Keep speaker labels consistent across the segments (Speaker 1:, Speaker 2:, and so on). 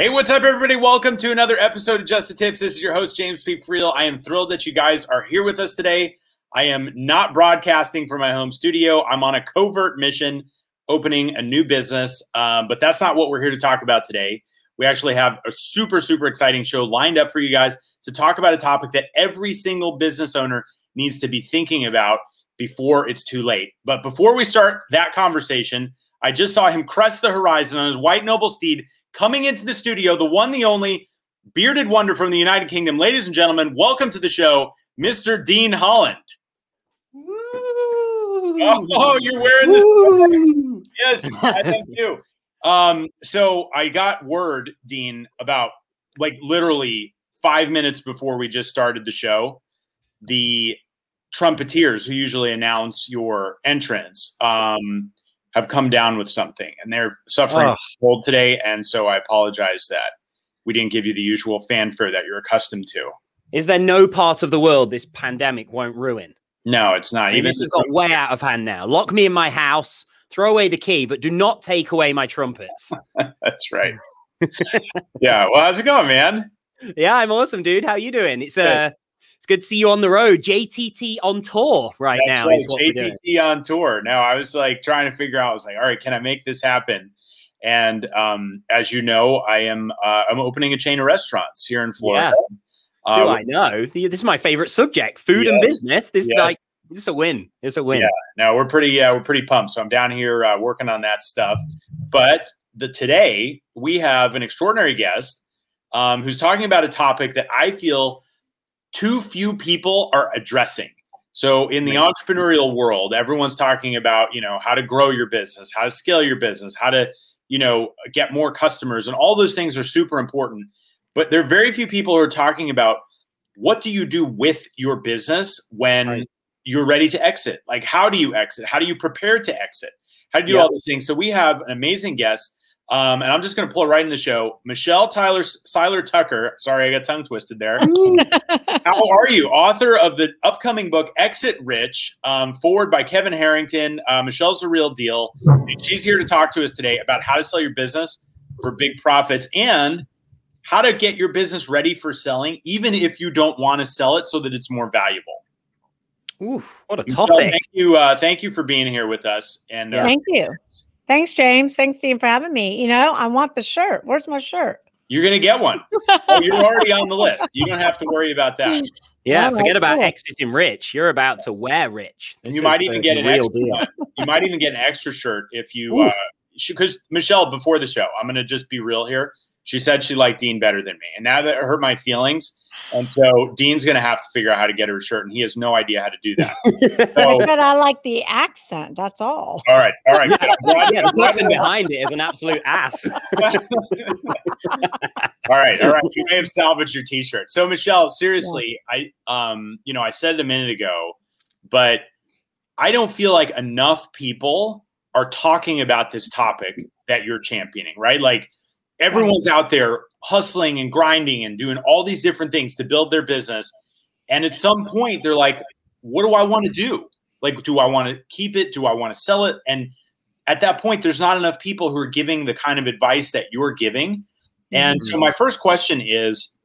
Speaker 1: Hey, what's up, everybody? Welcome to another episode of Just the Tips. This is your host, James P. Friel. I am thrilled that you guys are here with us today. I am not broadcasting from my home studio. I'm on a covert mission opening a new business, um, but that's not what we're here to talk about today. We actually have a super, super exciting show lined up for you guys to talk about a topic that every single business owner needs to be thinking about before it's too late. But before we start that conversation, I just saw him crest the horizon on his white noble steed coming into the studio, the one, the only bearded wonder from the United Kingdom. Ladies and gentlemen, welcome to the show, Mr. Dean Holland. Oh, oh, you're wearing this. yes, I think too. Um, so I got word, Dean, about like literally five minutes before we just started the show. The trumpeters who usually announce your entrance um, have come down with something and they're suffering cold today. And so I apologize that we didn't give you the usual fanfare that you're accustomed to.
Speaker 2: Is there no part of the world this pandemic won't ruin?
Speaker 1: No, it's not.
Speaker 2: Even this has got way out of hand now. Lock me in my house, throw away the key, but do not take away my trumpets.
Speaker 1: That's right. yeah. Well, how's it going, man?
Speaker 2: Yeah, I'm awesome, dude. How you doing? It's uh good to see you on the road. JTT on tour right
Speaker 1: That's
Speaker 2: now.
Speaker 1: Right. JTT on tour. Now I was like trying to figure out. I was like, all right, can I make this happen? And um, as you know, I am uh, I'm opening a chain of restaurants here in Florida.
Speaker 2: Yeah. Do uh, I know? This is my favorite subject: food yes. and business. This yes. like this is a win. It's a win.
Speaker 1: Yeah. No, we're pretty. Yeah, we're pretty pumped. So I'm down here uh, working on that stuff. But the today we have an extraordinary guest um, who's talking about a topic that I feel too few people are addressing. So in the entrepreneurial world, everyone's talking about, you know, how to grow your business, how to scale your business, how to, you know, get more customers and all those things are super important. But there are very few people who are talking about what do you do with your business when right. you're ready to exit? Like how do you exit? How do you prepare to exit? How do you do all these things? So we have an amazing guest um, and I'm just going to pull it right in the show. Michelle Tyler Seiler Tucker. Sorry, I got tongue twisted there. How are you? Author of the upcoming book Exit Rich, um, foreword by Kevin Harrington. Uh, Michelle's the real deal. And she's here to talk to us today about how to sell your business for big profits and how to get your business ready for selling, even if you don't want to sell it, so that it's more valuable.
Speaker 2: Ooh, what a topic! Michelle,
Speaker 1: thank you. Uh, thank you for being here with us. And
Speaker 3: uh, thank you. Thanks, James. Thanks, Dean, for having me. You know, I want the shirt. Where's my shirt?
Speaker 1: You're going to get one. oh, you're already on the list. You don't have to worry about that.
Speaker 2: Yeah, forget about cool. exiting rich. You're about to wear rich.
Speaker 1: This you might even the, get an extra deal. You might even get an extra shirt if you, uh, because Michelle, before the show, I'm going to just be real here. She said she liked Dean better than me. And now that hurt my feelings, and so Dean's going to have to figure out how to get her a shirt, and he has no idea how to do that.
Speaker 3: So, but I like the accent. That's all.
Speaker 1: All right, all right.
Speaker 2: yeah, the person behind it is an absolute ass.
Speaker 1: all right, all right. You may have salvaged your T-shirt. So Michelle, seriously, yeah. I um, you know, I said it a minute ago, but I don't feel like enough people are talking about this topic that you're championing, right? Like everyone's out there hustling and grinding and doing all these different things to build their business. And at some point, they're like, what do I want to do? Like, do I want to keep it? Do I want to sell it? And at that point, there's not enough people who are giving the kind of advice that you're giving. And mm-hmm. so, my first question is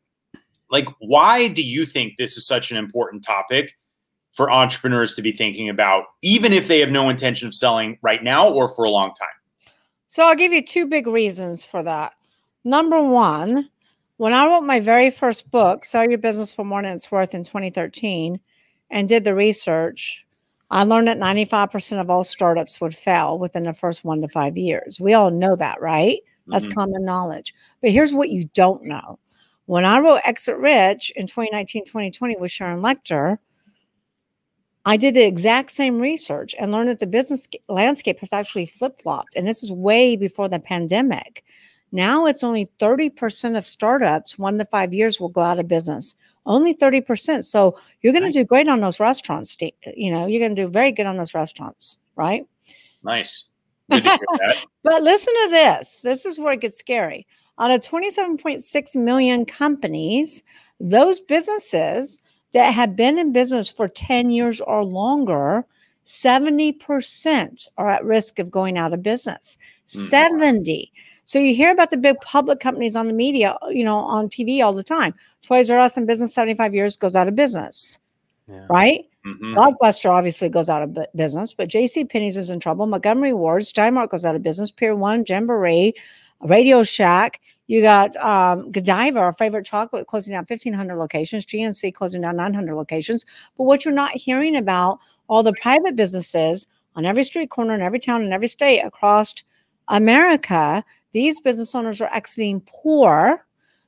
Speaker 1: like, why do you think this is such an important topic for entrepreneurs to be thinking about, even if they have no intention of selling right now or for a long time?
Speaker 3: So, I'll give you two big reasons for that. Number one, when I wrote my very first book, Sell Your Business for More Than It's Worth in 2013, and did the research, I learned that 95% of all startups would fail within the first one to five years. We all know that, right? That's mm-hmm. common knowledge. But here's what you don't know. When I wrote Exit Rich in 2019, 2020 with Sharon Lechter, I did the exact same research and learned that the business landscape has actually flip flopped. And this is way before the pandemic. Now it's only 30% of startups, one to five years, will go out of business. Only 30%. So you're going to do great on those restaurants. You know, you're going to do very good on those restaurants, right?
Speaker 1: Nice.
Speaker 3: but listen to this. This is where it gets scary. Out of 27.6 million companies, those businesses that have been in business for 10 years or longer, 70% are at risk of going out of business. Mm-hmm. 70. So you hear about the big public companies on the media, you know, on TV all the time. Toys R Us in business 75 years goes out of business. Yeah. Right? Mm-hmm. Blockbuster obviously goes out of business, but JC Penney's is in trouble. Montgomery Ward, Stein Mart goes out of business. Pier One, Jamboree, Radio Shack. You got um, Godiva, our favorite chocolate, closing down 1,500 locations. GNC closing down 900 locations. But what you're not hearing about all the private businesses on every street corner in every town in every state across America, these business owners are exiting poor.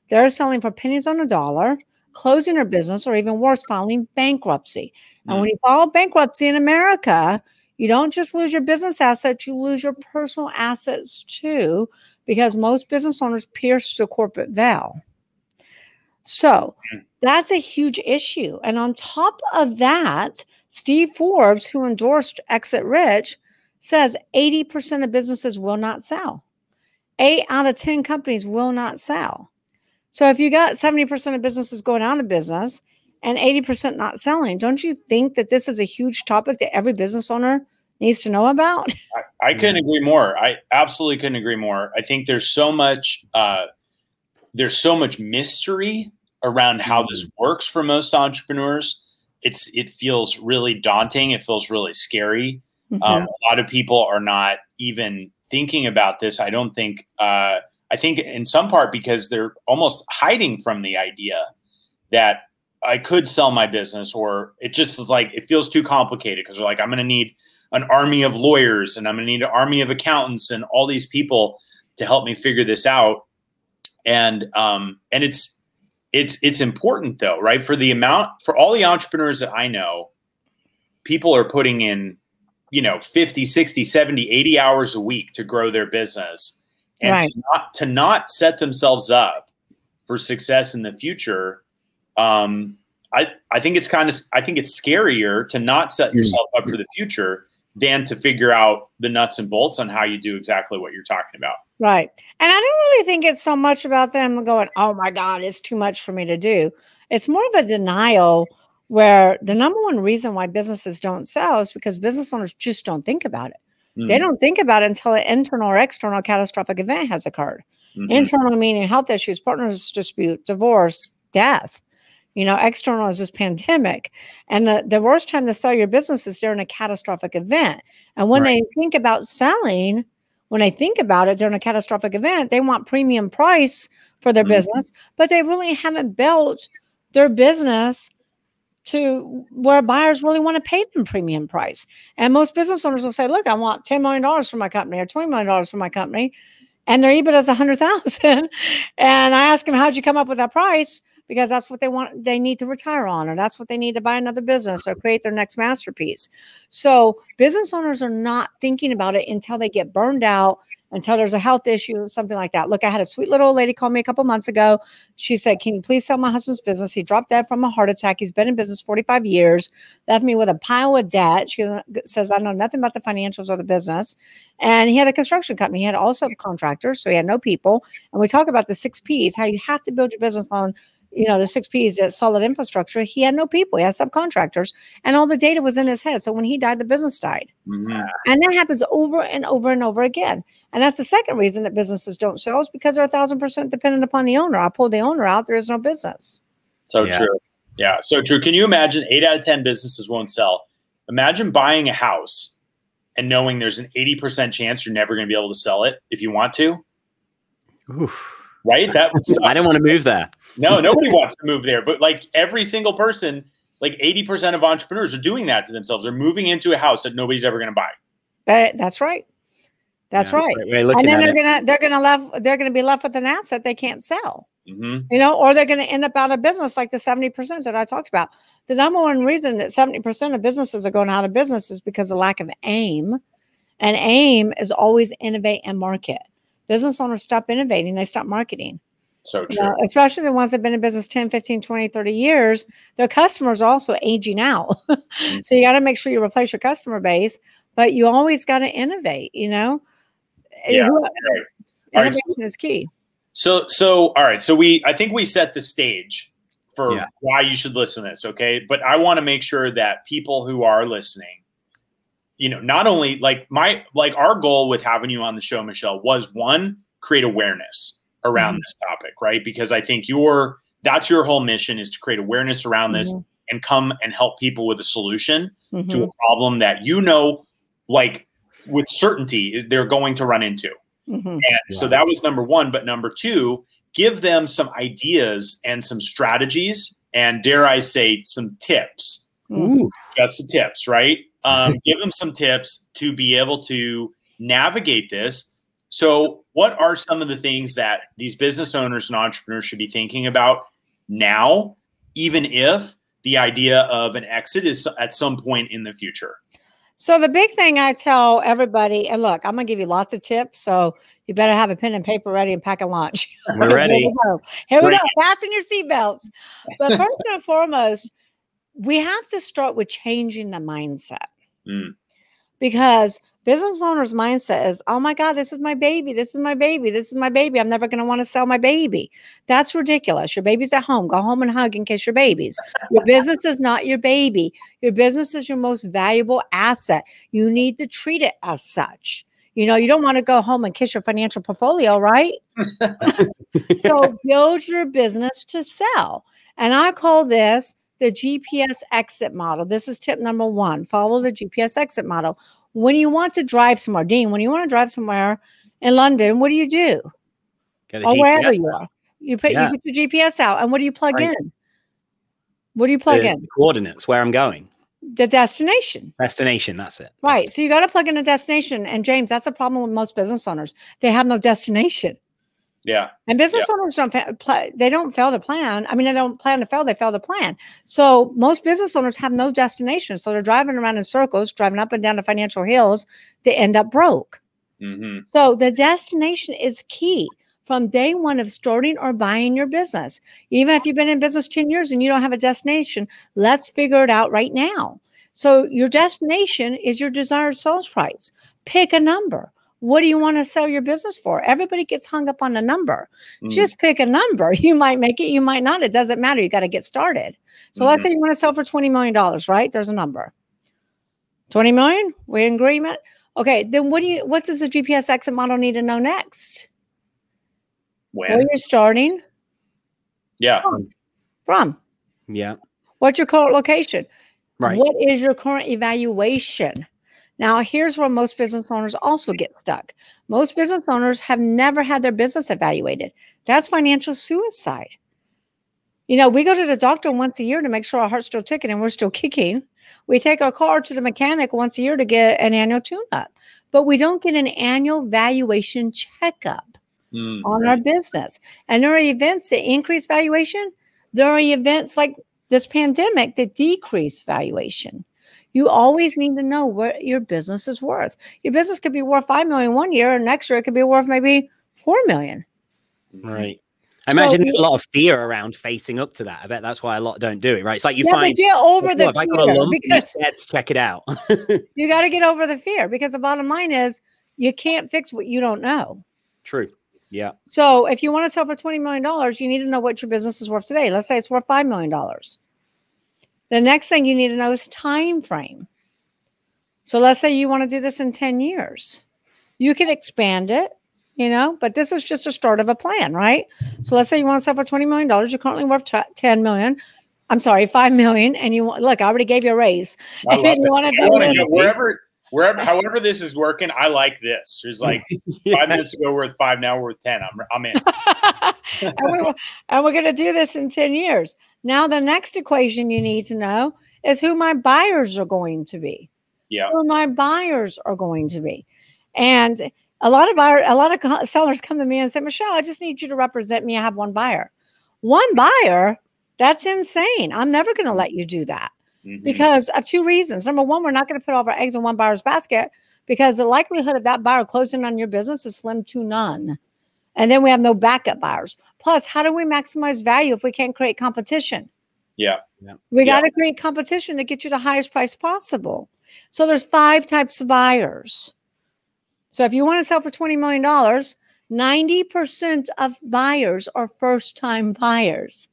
Speaker 3: They're selling for pennies on a dollar, closing their business, or even worse, filing bankruptcy. Mm. And when you file bankruptcy in America, you don't just lose your business assets, you lose your personal assets too, because most business owners pierce the corporate veil. So mm. that's a huge issue. And on top of that, Steve Forbes, who endorsed Exit Rich, says 80% of businesses will not sell. Eight out of 10 companies will not sell. So if you got 70% of businesses going out of business and 80% not selling, don't you think that this is a huge topic that every business owner needs to know about?
Speaker 1: I, I couldn't agree more. I absolutely couldn't agree more. I think there's so much uh, there's so much mystery around how mm-hmm. this works for most entrepreneurs. It's it feels really daunting. It feels really scary. Mm-hmm. Um, a lot of people are not even thinking about this. I don't think. Uh, I think in some part because they're almost hiding from the idea that I could sell my business, or it just is like it feels too complicated because they're like, I'm going to need an army of lawyers and I'm going to need an army of accountants and all these people to help me figure this out. And um, and it's it's it's important though, right? For the amount for all the entrepreneurs that I know, people are putting in you know 50 60 70 80 hours a week to grow their business and right. to, not, to not set themselves up for success in the future um, I, I think it's kind of I think it's scarier to not set hmm. yourself up for the future than to figure out the nuts and bolts on how you do exactly what you're talking about.
Speaker 3: Right. And I don't really think it's so much about them going, "Oh my god, it's too much for me to do." It's more of a denial where the number one reason why businesses don't sell is because business owners just don't think about it. Mm-hmm. They don't think about it until an internal or external catastrophic event has occurred. Mm-hmm. Internal meaning health issues, partners dispute, divorce, death. You know, external is this pandemic. And the, the worst time to sell your business is during a catastrophic event. And when right. they think about selling, when they think about it during a catastrophic event, they want premium price for their mm-hmm. business, but they really haven't built their business to where buyers really want to pay them premium price. And most business owners will say, look, I want $10 million for my company or $20 million for my company. And their EBITDA is 100,000. and I ask them, how'd you come up with that price? Because that's what they want, they need to retire on, or that's what they need to buy another business or create their next masterpiece. So business owners are not thinking about it until they get burned out until there's a health issue, something like that. Look, I had a sweet little old lady call me a couple months ago. She said, Can you please sell my husband's business? He dropped dead from a heart attack. He's been in business 45 years, left me with a pile of debt. She says, I know nothing about the financials of the business. And he had a construction company. He had all subcontractors, so he had no people. And we talk about the six P's, how you have to build your business on you know, the six P's, that solid infrastructure. He had no people. He had subcontractors, and all the data was in his head. So when he died, the business died, mm-hmm. and that happens over and over and over again. And that's the second reason that businesses don't sell is because they're a thousand percent dependent upon the owner. I pull the owner out, there is no business.
Speaker 1: So yeah. true. Yeah, so true. Can you imagine eight out of ten businesses won't sell? Imagine buying a house and knowing there's an eighty percent chance you're never going to be able to sell it if you want to. Oof right? That
Speaker 2: was, I didn't want to move there.
Speaker 1: no, nobody wants to move there. But like every single person, like 80% of entrepreneurs are doing that to themselves. They're moving into a house that nobody's ever going to buy.
Speaker 3: That, that's right. That's yeah, right. And then they're gonna they're gonna left they're gonna be left with an asset they can't sell. Mm-hmm. You know, or they're gonna end up out of business like the 70% that I talked about. The number one reason that 70% of businesses are going out of business is because of lack of aim. And aim is always innovate and market business owners stop innovating, they stop marketing.
Speaker 1: So
Speaker 3: You
Speaker 1: true.
Speaker 3: know, especially the ones that have been in business 10, 15, 20, 30 years, their customers are also aging out. so you mm-hmm. got to make sure you replace your customer base, but you always got to innovate, you know?
Speaker 1: Eh, yeah,
Speaker 3: Who-
Speaker 1: right. All right,
Speaker 3: Innovation is key.
Speaker 1: So so all right. So we I think we set the stage for
Speaker 2: Yeah.
Speaker 1: why you should listen to this, okay? But I want to make sure that people who are listening, you know, not only like my like our goal with having you on the show, Michelle, was one, create awareness around
Speaker 3: Mhm.
Speaker 1: this topic, right? Because I think your that's your whole mission is to create awareness around this
Speaker 3: Mhm.
Speaker 1: and come and help people with a solution to
Speaker 3: Mhm.
Speaker 1: a problem that you know like with certainty they're going to run into.
Speaker 3: Mhm.
Speaker 1: And so that was number one. But number two, give them some ideas and some strategies, and dare I say, some tips.
Speaker 2: Ooh.
Speaker 1: That's the tips, right? Um, give them some tips to be able to navigate this. So, what are some of the things that these business owners and entrepreneurs should be thinking about now, even if the idea of an exit is at some point in the future?
Speaker 3: So the big thing I tell everybody, and look, I'm gonna give you lots of tips. So you better have a pen and paper ready and pack a lunch.
Speaker 2: We're
Speaker 3: Here
Speaker 2: ready.
Speaker 3: we go. Here we go. Fasten your seatbelts. But first and foremost, we have to start with changing the mindset.
Speaker 1: Mm.
Speaker 3: Because business owners' mindset is, oh my God, this is my baby. This is my baby. This is my baby. I'm never going to want to sell my baby. That's ridiculous. Your baby's at home. Go home and hug and kiss your babies. Your business is not your baby. Your business is your most valuable asset. You need to treat it as such. You know, you don't want to go home and kiss your financial portfolio, right? so build your business to sell. And I call this the GPS exit model. This is tip number one follow the GPS exit model. When you want to drive somewhere, Dean, when you want to drive somewhere in London, what do you do? Or wherever you are. You put
Speaker 2: Yeah.
Speaker 3: you put your GPS out and what do you plug
Speaker 2: Right.
Speaker 3: in? What do you plug
Speaker 2: the
Speaker 3: in?
Speaker 2: coordinates where I'm going.
Speaker 3: The destination.
Speaker 2: Destination. That's it.
Speaker 3: Right.
Speaker 2: That's-
Speaker 3: So you got to plug in a destination. And James, that's a problem with most business owners. They have no destination.
Speaker 1: Yeah.
Speaker 3: And business owners don't fa- they don't fail to plan. I mean, they don't plan to fail; they fail to plan. So most business owners have no destination, so they're driving around in circles, driving up and down the financial hills. They end up broke.
Speaker 1: hmm
Speaker 3: So the destination is key from day one of starting or buying your business. Even if you've been in business ten years and you don't have a destination, let's figure it out right now. So your destination is your desired sales price. Pick a number. What do you want to sell your business for? Everybody gets hung up on a number.
Speaker 1: Mm.
Speaker 3: Just pick a number. You might make it, you might not. It doesn't matter. You got to get started. So let's say you want to sell for $20 million, right? There's a number. 20 million? We in agreement? Okay, then what do you what does the GPS exit model need to know next? Where
Speaker 1: when?
Speaker 3: you're starting
Speaker 1: Yeah.
Speaker 3: from.
Speaker 2: yeah.
Speaker 3: What's your current location?
Speaker 2: Right.
Speaker 3: What is your current evaluation? Now, here's where most business owners also get stuck. Most business owners have never had their business evaluated. That's financial suicide. You know, we go to the doctor once a year to make sure our heart's still ticking and we're still kicking. We take our car to the mechanic once a year to get an annual tune up, but we don't get an annual valuation checkup
Speaker 1: Mm.
Speaker 3: on our business. And there are events that increase valuation. There are events like this pandemic that decrease valuation. You always need to know what your business is worth. Your business could be worth five million one year, and next year it could be worth maybe four million.
Speaker 2: Right. I
Speaker 3: So
Speaker 2: imagine there's a lot of fear around facing up to that. I bet that's why a lot don't do it. Right. It's like you
Speaker 3: yeah,
Speaker 2: find
Speaker 3: but get over
Speaker 2: "Oh,
Speaker 3: the
Speaker 2: have I got a lump?
Speaker 3: because
Speaker 2: Let's check it out.
Speaker 3: you got to get over the fear because the bottom line is you can't fix what you don't know.
Speaker 2: True. Yeah.
Speaker 3: So if you want to sell for $20 million, you need to know what your business is worth today. Let's say it's worth $5 million. The next thing you need to know is time frame. So let's say you want to do this in 10 years. You could expand it, you know, but this is just a start of a plan, right? So let's say you want to sell for $20 million. You're currently worth t- 10 million. I'm sorry, 5 million. And you want, look, I already gave you a raise.
Speaker 1: I
Speaker 3: And you want to do this.
Speaker 1: wherever, wherever, however this is working. I like this. There's like five minutes ago worth five, now worth ten. I'm, I'm in.
Speaker 3: and, we, and we're going to do this in 10 years. Now, the next equation you need to know is who my buyers are going to be.
Speaker 1: Yeah.
Speaker 3: Who my buyers are going to be. And a lot of buyer, a lot of sellers come to me and say, Michelle, I just need you to represent me. I have one buyer. One buyer, that's insane. I'm never going to let you do that
Speaker 1: Mhm.
Speaker 3: because of two reasons. Number one, we're not going to put all of our eggs in one buyer's basket because the likelihood of that buyer closing on your business is slim to none. And then we have no backup buyers. Plus, how do we maximize value if we can't create competition?
Speaker 1: Yeah.
Speaker 2: Yeah.
Speaker 3: We
Speaker 1: Yeah.
Speaker 3: got to create competition to get you the highest price possible. So there's five types of buyers. So if you want to sell for $20 million, 90% of buyers are first time buyers.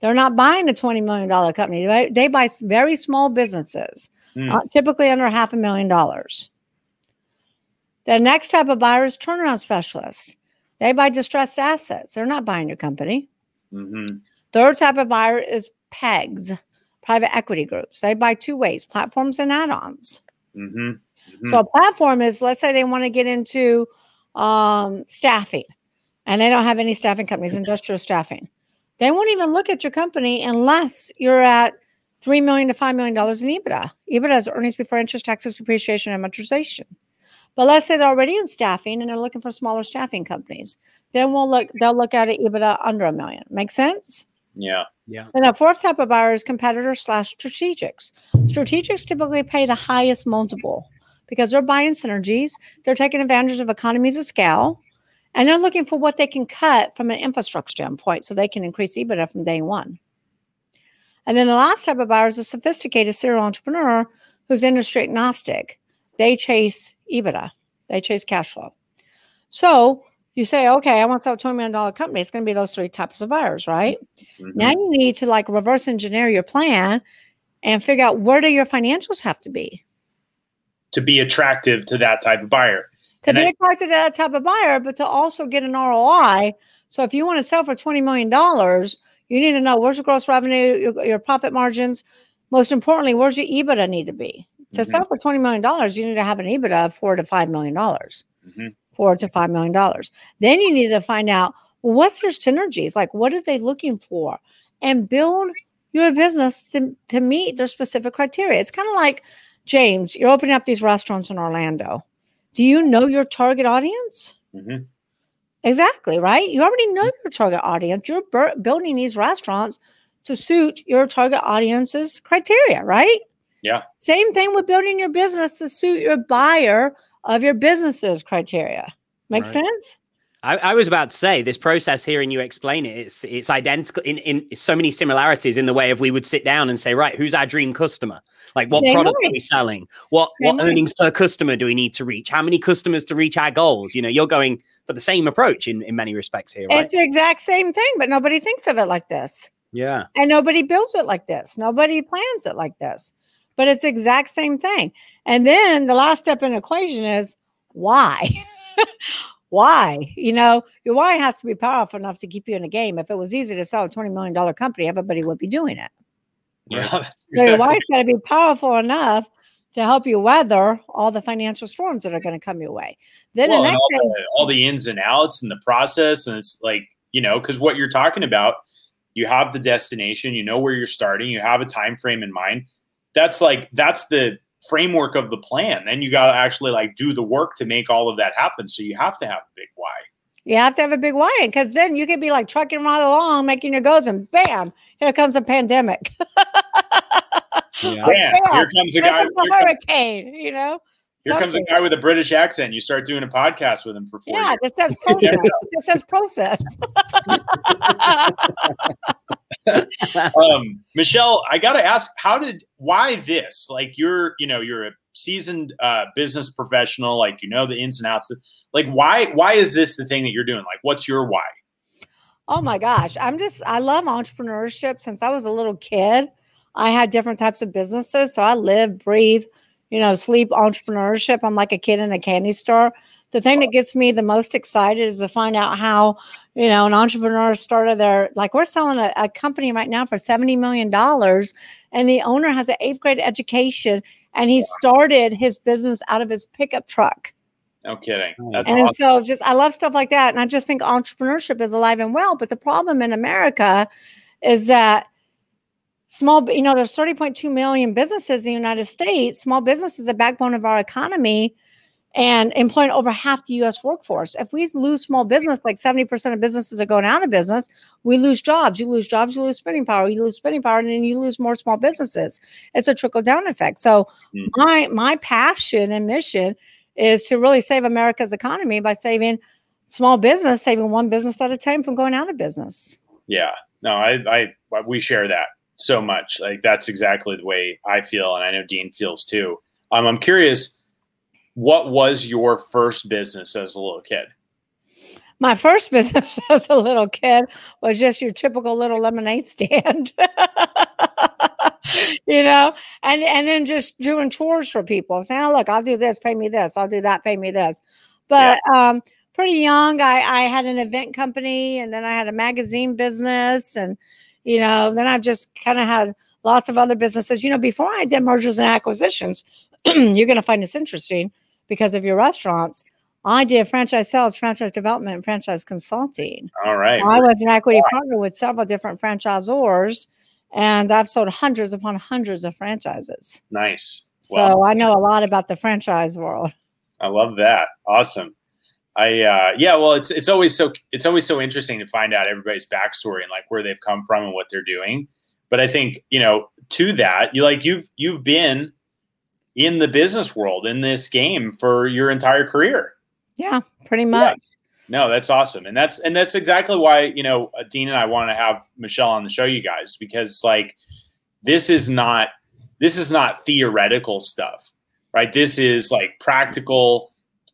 Speaker 3: They're not buying a $20 million company. They, they buy very small businesses,
Speaker 1: Hmm.
Speaker 3: uh, typically under half a million dollars. The next type of buyer is turnaround specialists. They buy distressed assets. They're not buying your company.
Speaker 1: hmm
Speaker 3: Third type of buyer is PEGs, private equity groups. They buy two ways platforms and add ons.
Speaker 1: hmm
Speaker 3: So, a platform is let's say they want to get into um, staffing and they don't have any staffing companies, industrial staffing. They won't even look at your company unless you're at 3 million to $5 million in EBITDA. EBITDA is earnings before interest, taxes, depreciation, and amortization. But let's say they're already in staffing and they're looking for smaller staffing companies. Then we'll look, they'll look at it EBITDA under a million. Make sense?
Speaker 1: yeah.
Speaker 2: Yeah.
Speaker 3: And the fourth type of buyer is competitor slash strategics. Strategics typically pay the highest multiple because they're buying synergies, they're taking advantage of economies of scale, and they're looking for what they can cut from an infrastructure standpoint so they can increase EBITDA from day one. And then the last type of buyer is a sophisticated serial entrepreneur who's industry agnostic. They chase EBITDA, they chase cash flow. So you say, okay, I want to sell a $20 million company. It's going to be those three types of buyers, right?
Speaker 1: Mhm.
Speaker 3: Now you need to like reverse engineer your plan and figure out where do your financials have to be
Speaker 1: To be attractive to that type of buyer.
Speaker 3: To
Speaker 1: And
Speaker 3: be
Speaker 1: I-
Speaker 3: attracted to that type of buyer, but to also get an ROI. So if you want to sell for $20 million, you need to know where's your gross revenue, your, your profit margins. Most importantly, where's your EBITDA need to be? To
Speaker 1: Mhm.
Speaker 3: sell for $20 million, you need to have an EBITDA of four to $5 million.
Speaker 1: Mhm.
Speaker 3: Four to $5 million. Then you need to find out well, what's their synergies? Like, what are they looking for? And build your business to, to meet their specific criteria. It's kind of like, James, you're opening up these restaurants in Orlando. Do you know your target audience?
Speaker 1: Mhm.
Speaker 3: Exactly, right? You already know your target audience. You're building these restaurants to suit your target audience's criteria, right?
Speaker 1: Yeah.
Speaker 3: Same thing with building your business to suit your buyer of your business's criteria. Make
Speaker 2: Right.
Speaker 3: sense?
Speaker 2: I, I was about to say this process hearing you explain it it's it's identical in, in so many similarities in the way of we would sit down and say right who's our dream customer like what
Speaker 3: Same
Speaker 2: product
Speaker 3: way.
Speaker 2: are we selling what
Speaker 3: Same
Speaker 2: what
Speaker 3: way.
Speaker 2: earnings per customer do we need to reach how many customers to reach our goals you know you're going for the same approach in, in many respects here right
Speaker 3: It's the exact same thing, but nobody thinks of it like this.
Speaker 2: yeah
Speaker 3: And nobody builds it like this. Nobody plans it like this. But it's the exact same thing. And then the last step in the equation is why? why? You know, your why has to be powerful enough to keep you in the game. If it was easy to sell a $20 million company, everybody would be doing it.
Speaker 1: Yeah. that's
Speaker 3: So your
Speaker 1: exactly-
Speaker 3: why's got to be powerful enough to help you weather all the financial storms that are going to come your way. Then
Speaker 1: Well,
Speaker 3: the next
Speaker 1: all,
Speaker 3: thing,
Speaker 1: the, all the ins and outs and the process, and it's like you know, because what you're talking about, you have the destination, you know where you're starting, you have a time frame in mind. That's like that's the framework of the plan. Then you got to actually like do the work to make all of that happen. So you have to have a big why.
Speaker 3: you have to have a big why, because then you could be like trucking right along, making your goals, and bam, here comes a pandemic.
Speaker 2: yeah
Speaker 1: Bam!
Speaker 3: yeah.
Speaker 1: Here comes a guy.
Speaker 3: comes
Speaker 1: Here
Speaker 3: a
Speaker 1: comes,
Speaker 3: hurricane, you know?
Speaker 1: here comes a guy with a British accent. You start doing a podcast with him for four
Speaker 3: Yeah,
Speaker 1: years.
Speaker 3: this says process. this says process.
Speaker 1: um, Michelle, I got to ask, how did, why this? Like, you're, you know, you're a seasoned uh, business professional, like you know the ins and outs. Like, why, why is this the thing that you're doing? Like, what's your why?
Speaker 3: oh my gosh. I'm just, I love entrepreneurship since I was a little kid. I had different types of businesses. So I live, breathe, you know, sleep entrepreneurship. I'm like a kid in a candy store. The thing that gets me the most excited is to find out how, you know, an entrepreneur started their, like, we're selling a, a company right now for $70 million, and the owner has an eighth grade education, and he started his business out of his pickup truck.
Speaker 1: No kidding. That's
Speaker 3: and
Speaker 1: awesome.
Speaker 3: so just I love stuff like that. And I just think entrepreneurship is alive and well. But the problem in America is that small, you know, there's 30.2 million businesses in the United States. Small business is the backbone of our economy and employing over half the US workforce. If we lose small business, like 70% of businesses are going out of business, we lose jobs. You lose jobs, you lose spending power, you lose spending power, and then you lose more small businesses. It's a trickle down effect. So
Speaker 1: Mm.
Speaker 3: my my passion and mission is to really save America's economy by saving small business, saving one business at a time from going out of business.
Speaker 1: Yeah, no, I, I, we share that so much. Like that's exactly the way I feel, and I know Dean feels too. Um, I'm curious, what was your first business as a little kid?
Speaker 3: My first business as a little kid was just your typical little lemonade stand. you know, and and then just doing chores for people, saying, "Oh, look, I'll do this, pay me this. I'll do that, pay me this." But yeah. um, pretty young, I I had an event company, and then I had a magazine business, and you know, then I've just kind of had lots of other businesses. You know, before I did mergers and acquisitions, you're going to find this interesting because of your restaurants. I did franchise sales, franchise development, and franchise consulting.
Speaker 1: All right.
Speaker 3: I was an equity partner with several different franchisors and I've sold hundreds upon hundreds of franchises.
Speaker 1: Nice.
Speaker 3: So I know a lot about the franchise world.
Speaker 1: I love that. Awesome. I uh, yeah, well, it's it's always so it's always so interesting to find out everybody's backstory and like where they've come from and what they're doing. But I think you know to that you like you've you've been in the business world in this game for your entire career.
Speaker 3: Yeah, pretty much. Yeah.
Speaker 1: No, that's awesome, and that's and that's exactly why you know Dean and I want to have Michelle on the show, you guys, because like this is not this is not theoretical stuff, right? This is like practical,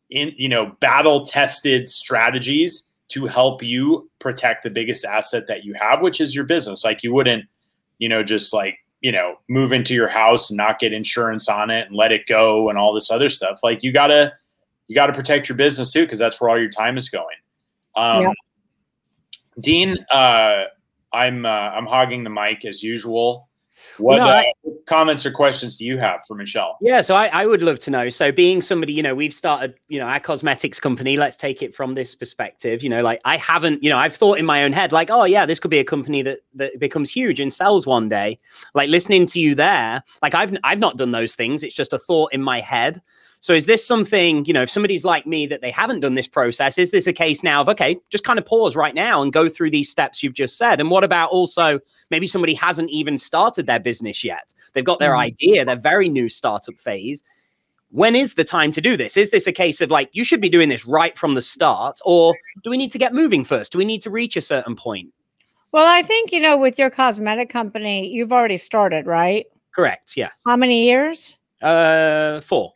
Speaker 1: in you know, battle tested strategies to help you protect the biggest asset that you have, which is your business. Like you wouldn't, you know, just like you know move into your house and not get insurance on it and let it go and all this other stuff. Like you gotta you got to protect your business too because that's where all your time is going. Um, yeah. Dean, uh, I'm uh, I'm hogging the mic as usual. What no, uh, I, comments or questions do you have for Michelle?
Speaker 2: Yeah, so I, I, would love to know. So, being somebody, you know, we've started, you know, our cosmetics company. Let's take it from this perspective. You know, like I haven't, you know, I've thought in my own head, like, oh yeah, this could be a company that that becomes huge and sells one day. Like listening to you there, like I've I've not done those things. It's just a thought in my head. So is this something, you know, if somebody's like me that they haven't done this process, is this a case now of, okay, just kind of pause right now and go through these steps you've just said? And what about also maybe somebody hasn't even started their business yet? They've got their mm. idea, they're very new startup phase. When is the time to do this? Is this a case of like, you should be doing this right from the start? Or do we need to get moving first? Do we need to reach a certain point?
Speaker 3: Well, I think, you know, with your cosmetic company, you've already started, right?
Speaker 2: Correct. Yeah.
Speaker 3: How many years?
Speaker 2: Uh, four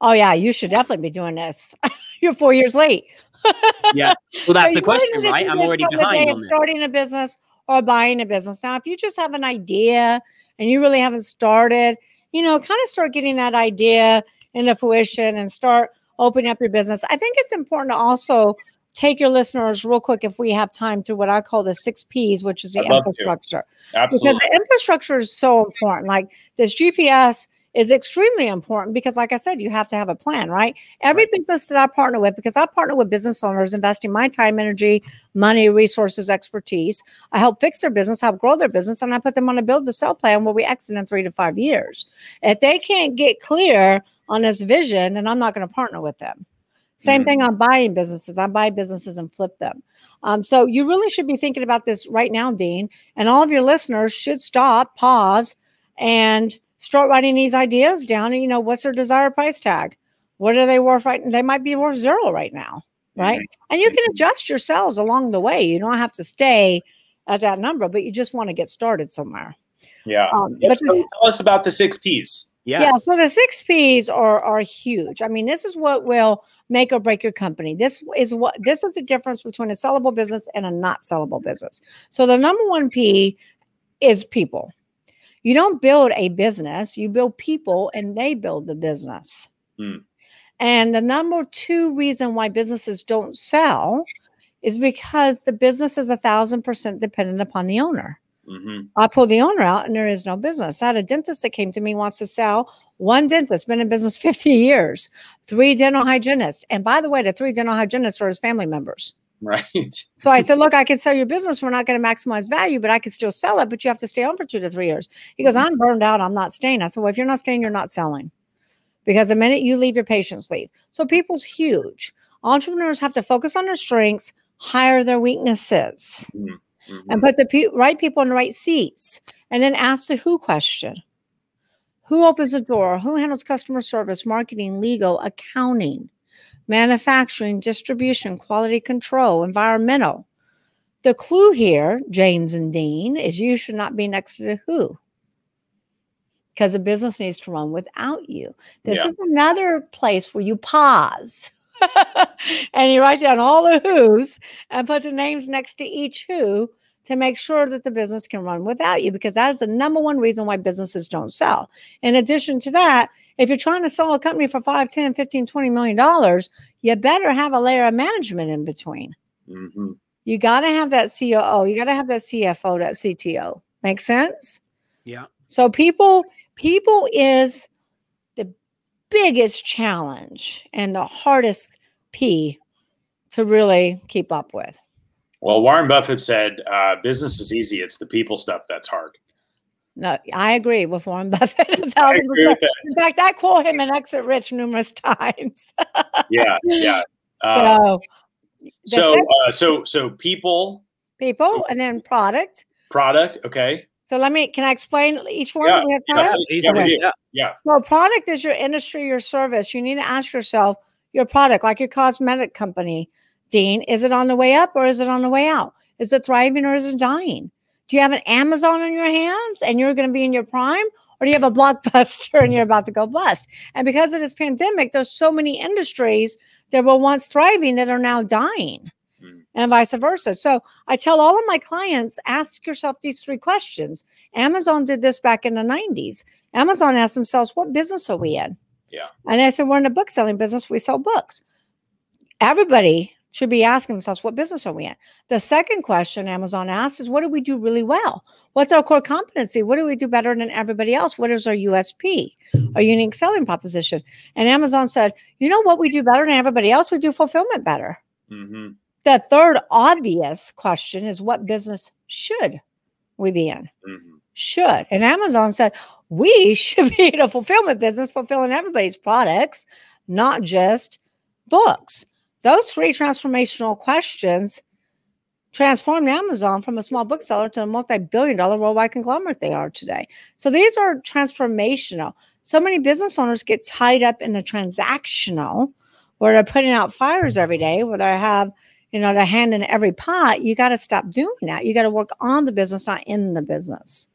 Speaker 3: oh yeah, you should definitely be doing this. You're four years late.
Speaker 2: yeah. Well, that's so the question, right? I'm already behind on
Speaker 3: starting a business or buying a business. Now, if you just have an idea and you really haven't started, you know, kind of start getting that idea into fruition and start opening up your business. I think it's important to also take your listeners real quick if we have time to what I call the six P's, which is the infrastructure. Absolutely. Because the infrastructure is so important. Like this GPS is extremely important because, like I said, you have to have a plan, right? Every right. business that I partner with, because I partner with business owners investing my time, energy, money, resources, expertise, I help fix their business, help grow their business, and I put them on a build to sell plan where we exit in three to five years. If they can't get clear on this vision, then I'm not going to partner with them. Same mm-hmm. thing on buying businesses. I buy businesses and flip them. Um, so you really should be thinking about this right now, Dean, and all of your listeners should stop, pause, and start writing these ideas down and you know what's their desired price tag? What are they worth right they might be worth zero right now right? Mm-hmm. and you can adjust your sales along the way. You don't have to stay at that number but you just want to get started somewhere.
Speaker 1: Yeah. Um, yep. but so this, tell us about the six p's.
Speaker 3: Yes. yeah so the six p's are are huge. I mean this is what will make or break your company. This is what this is the difference between a sellable business and a not sellable business. So the number one p is people you don't build a business, you build people and they build the business. Mm. And the number two reason why businesses don't sell is because the business is a thousand percent dependent upon the owner. Mm-hmm. I pull the owner out and there is no business. I had a dentist that came to me, wants to sell one dentist, been in business 50 years, three dental hygienists. And by the way, the three dental hygienists are his family members.
Speaker 1: Right.
Speaker 3: So I said, look, I can sell your business. We're not going to maximize value, but I can still sell it, but you have to stay on for two to three years. He goes, I'm burned out. I'm not staying. I said, well, if you're not staying, you're not selling because the minute you leave, your patients leave. So people's huge. Entrepreneurs have to focus on their strengths, hire their weaknesses, mm-hmm. mm-hmm. and put the pe- right people in the right seats, and then ask the who question. Who opens the door? Who handles customer service, marketing, legal, accounting, manufacturing, distribution, quality control, environmental? The clue here, James and Dean, is you should not be next to the who because the business needs to run without you. This
Speaker 1: Yeah.
Speaker 3: is another place where you pause and you write down all the who's and put the names next to each who to make sure that the business can run without you because that is the number one reason why businesses don't sell. In addition to that, if you're trying to sell a company for 5, 10, 15, 20 million dollars, you better have a layer of management in between.
Speaker 1: hmm
Speaker 3: You got to have that COO, you got to have that CFO, that CTO. Make sense?
Speaker 2: Yeah.
Speaker 3: So people people is the biggest challenge and the hardest P to really keep up with.
Speaker 1: Well, Warren Buffett said, uh, "Business is easy; it's the people stuff that's hard."
Speaker 3: No, I agree with Warren Buffett a
Speaker 1: I
Speaker 3: thousand
Speaker 1: agree with
Speaker 3: percent.
Speaker 1: that.
Speaker 3: In fact, I quote him in Exit Rich numerous times.
Speaker 1: Yeah, yeah. Uh,
Speaker 3: so the
Speaker 1: so, uh, so, so people,
Speaker 3: people and then product.
Speaker 1: product. Okay.
Speaker 3: So let me can I explain each one?
Speaker 1: Yeah,
Speaker 3: Do we have
Speaker 1: yeah.
Speaker 3: time?
Speaker 2: Yeah, please
Speaker 1: Yeah, do.
Speaker 2: Yeah.
Speaker 1: Yeah.
Speaker 3: So, product is your industry, your service. You need to ask yourself your product, like your cosmetic company, Dean, is it on the way up or is it on the way out? Is it thriving or is it dying? Do you have an Amazon in your hands and you're going to be in your prime? Or do you have a blockbuster and you're about to go bust? And because of this pandemic, there's so many industries that were once thriving that are now dying
Speaker 1: Mm.
Speaker 3: and vice versa. So I tell all of my clients ask yourself these three questions. Amazon did this back in the 90s. Amazon asked themselves, What business are we in?
Speaker 1: Yeah.
Speaker 3: And I said, We're in the book selling business. We sell books. Everybody should be asking themselves, What business are we in? The second question Amazon asked is, What do we do really well? What's our core competency? What do we do better than everybody else? What is our USP, our unique selling proposition? And Amazon said, You know what we do better than everybody else? We do fulfillment better.
Speaker 1: hmm
Speaker 3: The third obvious question is, What business should we be in?
Speaker 1: hmm
Speaker 3: should. And Amazon said, we should be in a fulfillment business, fulfilling everybody's products, not just books. Those three transformational questions transformed Amazon from a small bookseller to a multi billion dollar worldwide conglomerate they are today. So these are transformational. So many business owners get tied up in the transactional where they're putting out fires every day, where they have you know, their hand in every pot, you got to stop doing that. You got to work on the business, not in the business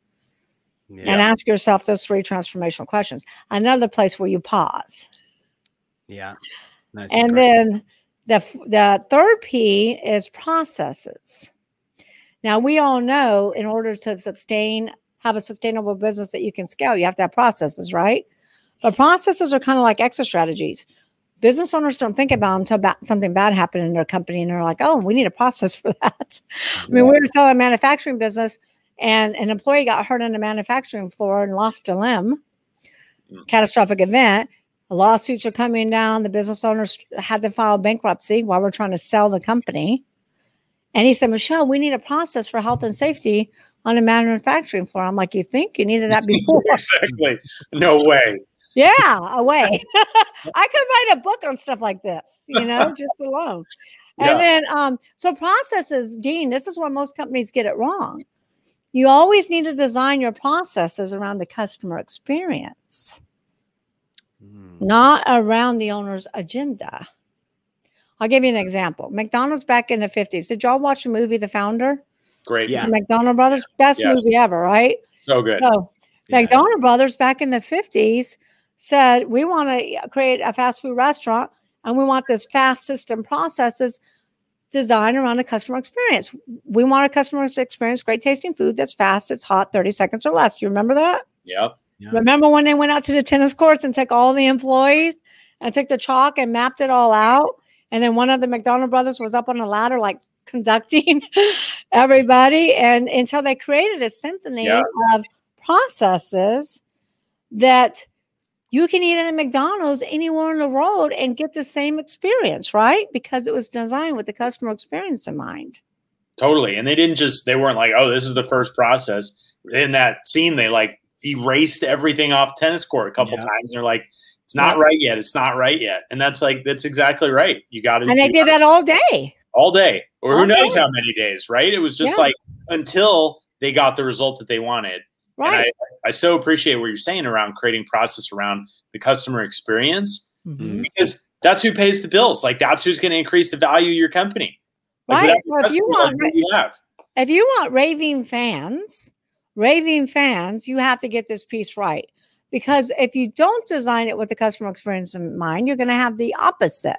Speaker 2: Yeah.
Speaker 3: and ask yourself those three transformational questions. Another place where you pause.
Speaker 2: yeah. That's
Speaker 3: and then the the third P is processes. Now we all know in order to sustain have a sustainable business that you can scale, you have to have processes, right? But processes are kind of like exit strategies. Business owners don't think about them until something bad happened in their company, and they're like, "Oh, we need a process for that." I mean, we were selling a manufacturing business, and an employee got hurt on the manufacturing floor and lost a limb.
Speaker 1: Mm.
Speaker 3: Catastrophic event. The lawsuits are coming down. The business owners had to file bankruptcy while we're trying to sell the company. And he said, Michelle, we need a process for health and safety on a manufacturing floor. I'm like, you think you needed that before?
Speaker 1: exactly. No way.
Speaker 3: yeah, away. I could write a book on stuff like this, you know, just alone. And
Speaker 1: Yeah.
Speaker 3: then, um, so processes, Dean, this is where most companies get it wrong. You always need to design your processes around the customer experience,
Speaker 2: Mm.
Speaker 3: not around the owner's agenda. I'll give you an example. McDonald's back in the 50s. Did y'all watch the movie The Founder?
Speaker 1: Great.
Speaker 2: Yeah.
Speaker 3: The McDonald Brothers, best
Speaker 1: Yeah.
Speaker 3: movie ever, right?
Speaker 1: So good.
Speaker 3: So
Speaker 2: Yeah.
Speaker 3: McDonald Brothers back in the 50s said, We want to create a fast food restaurant and we want this fast system processes designed around the customer experience. We want a customer to experience great tasting food that's fast, it's hot, 30 seconds or less. You remember that?
Speaker 1: Yep.
Speaker 2: Yeah.
Speaker 3: Remember when they went out to the tennis courts and took all the employees and took the chalk and mapped it all out? And then one of the McDonald brothers was up on a ladder, like conducting everybody. And until they created a symphony
Speaker 1: Yeah.
Speaker 3: of processes that you can eat at a McDonald's anywhere in the world and get the same experience, right? Because it was designed with the customer experience in mind.
Speaker 1: Totally. And they didn't just, they weren't like, oh, this is the first process. In that scene, they like erased everything off tennis court a couple
Speaker 2: Yeah.
Speaker 1: times. They're like, it's not right yet. It's not right yet. And that's like, that's exactly right. You got to
Speaker 3: And they did that all day.
Speaker 1: all day or who knows
Speaker 3: day.
Speaker 1: how many days, right? It was just
Speaker 3: Yeah.
Speaker 1: like until they got the result that they wanted.
Speaker 3: Right.
Speaker 1: I, I so appreciate what you're saying around creating process around the customer experience
Speaker 3: Mhm.
Speaker 1: because that's who pays the bills. Like that's who's going to increase the value of your company. Like,
Speaker 3: Right.
Speaker 1: without
Speaker 3: So if you
Speaker 1: customer, like,
Speaker 3: want
Speaker 1: you
Speaker 3: if you want raving fans, raving fans, you have to get this piece right. Because if you don't design it with the customer experience in mind, you're going to have the opposite.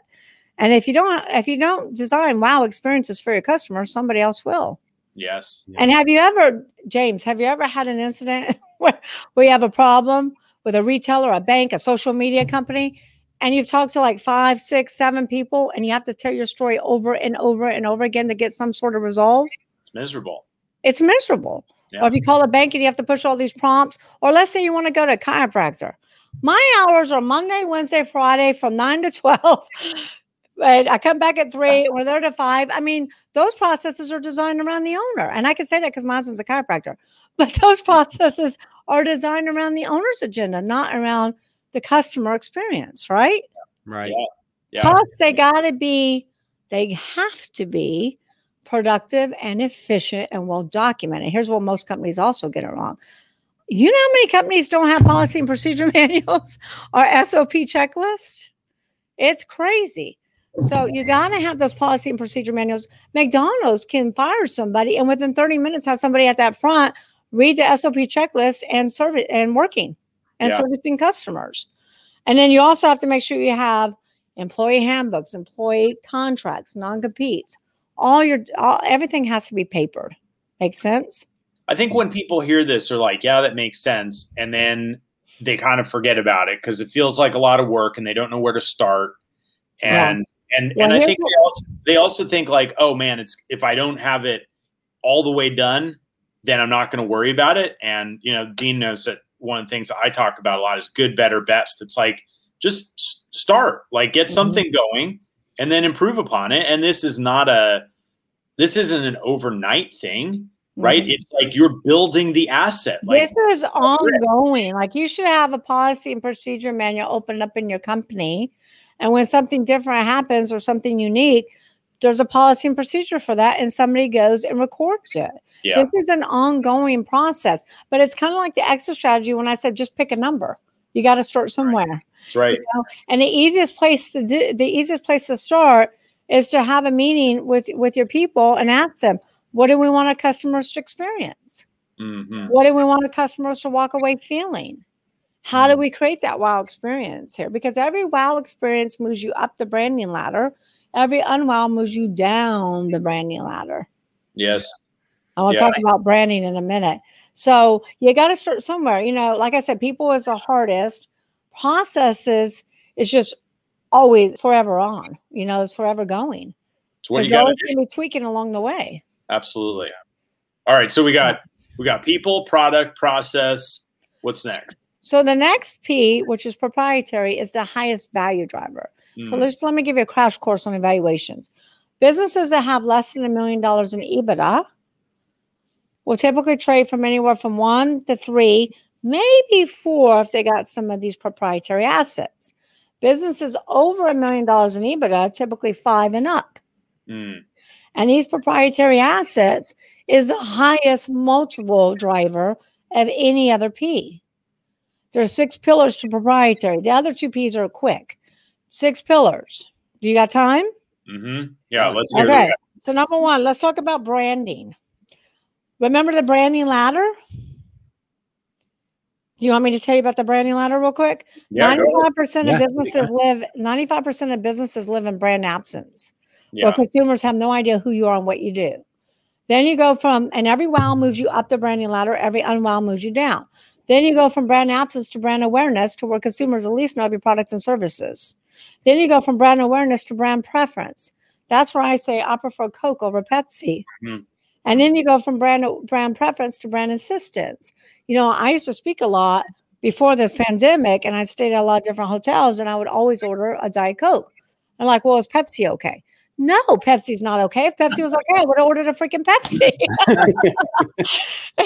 Speaker 3: And if you don't, if you don't design wow experiences for your customers, somebody else will.
Speaker 1: Yes.
Speaker 3: And have you ever, James, have you ever had an incident where, where you have a problem with a retailer, a bank, a social media company, and you've talked to like five, six, seven people, and you have to tell your story over and over and over again to get some sort of resolve?
Speaker 1: It's miserable.
Speaker 3: It's miserable.
Speaker 1: Yeah.
Speaker 3: Or if you call a bank and you have to push all these prompts, or let's say you want to go to a chiropractor. My hours are Monday, Wednesday, Friday from nine to 12. And I come back at three, we're there to five. I mean, those processes are designed around the owner. And I can say that because my husband's a chiropractor. But those mm. processes are designed around the owner's agenda, not around the customer experience, right?
Speaker 2: Right.
Speaker 1: Yeah.
Speaker 3: Plus, they got to be, they have to be productive and efficient and well documented. Here's what most companies also get it wrong. You know how many companies don't have policy and procedure manuals or SOP checklists? It's crazy. So you got to have those policy and procedure manuals. McDonald's can fire somebody and within 30 minutes have somebody at that front read the SOP checklist and serve it and working and
Speaker 1: Yeah.
Speaker 3: servicing customers. And then you also have to make sure you have employee handbooks, employee contracts, non-competes. All your all, everything has to be papered. Make sense?
Speaker 1: I think when people hear this, they're like, yeah, that makes sense. And then they kind of forget about it because it feels like a lot of work and they don't know where to start.
Speaker 3: Yeah.
Speaker 1: And and
Speaker 3: Well,
Speaker 1: and I think they also, they also think like, oh man, it's if I don't have it all the way done, then I'm not going to worry about it. And you know, Dean knows that one of the things I talk about a lot is good, better, best. It's like just start, like get
Speaker 3: Mhm.
Speaker 1: something going, and then improve upon it. And this is not a this isn't an overnight thing, right?
Speaker 3: Mhm.
Speaker 1: It's like you're building the asset. Like
Speaker 3: this is ongoing. Like you should have a policy and procedure manual open up in your company. And when something different happens or something unique, there's a policy and procedure for that. And somebody goes and records it.
Speaker 1: yeah,
Speaker 3: This is an ongoing process, but it's kind of like the exit strategy when I said just pick a number. You got to start somewhere.
Speaker 1: That's right.
Speaker 3: And the easiest place to do the easiest place to start is to have a meeting with with your people and ask them, what do we want our customers to experience?
Speaker 1: hmm
Speaker 3: What do we want our customers to walk away feeling? How do we create that wow experience here? Because every wow experience moves you up the branding ladder. Every unwow moves you down the branding ladder.
Speaker 1: Yes.
Speaker 3: I want to
Speaker 1: Yeah.
Speaker 3: talk about branding in a minute. So you got to start somewhere. You know, like I said, people is the hardest. Processes is just always forever on. You know, it's forever going.
Speaker 1: It's what you got to
Speaker 3: always going to be tweaking along the way.
Speaker 1: Absolutely. All right. So we got we got people, product, process. What's next?
Speaker 3: So the next P, which is proprietary, is the highest value driver. So
Speaker 1: Mm,
Speaker 3: let's let me give you a crash course on evaluations. Businesses that have less than a million dollars in EBITDA will typically trade from anywhere from one to three, maybe four if they got some of these proprietary assets. Businesses over a million dollars in EBITDA, typically five and up.
Speaker 1: mm,
Speaker 3: And these proprietary assets is the highest multiple driver of any other P. There's six pillars to proprietary. The other two P's are quick. Six pillars. Do you got time?
Speaker 1: Mm-hmm. Yeah. Let's hear
Speaker 3: Okay. So number one, let's talk about branding. Remember the branding ladder? Do you want me to tell you about the branding ladder real quick?
Speaker 1: Yeah.
Speaker 3: Ninety-five percent of
Speaker 2: that'd be
Speaker 3: businesses live. Ninety-five percent of businesses live in brand absence
Speaker 1: Yeah.
Speaker 3: where consumers have no idea who you are and what you do. Then you go from, and every wow moves you up the branding ladder, every unwow moves you down. Then you go from brand absence to brand awareness to where consumers at least know of your products and services. Then you go from brand awareness to brand preference. That's where I say I prefer Coke over Pepsi.
Speaker 1: Mhm.
Speaker 3: And then you go from brand brand preference to brand insistence. You know, I used to speak a lot before this pandemic, and I stayed at a lot of different hotels, and I would always order a Diet Coke. I'm like, well, is Pepsi okay? No, Pepsi's not okay. If Pepsi was okay, I would have ordered a freaking Pepsi.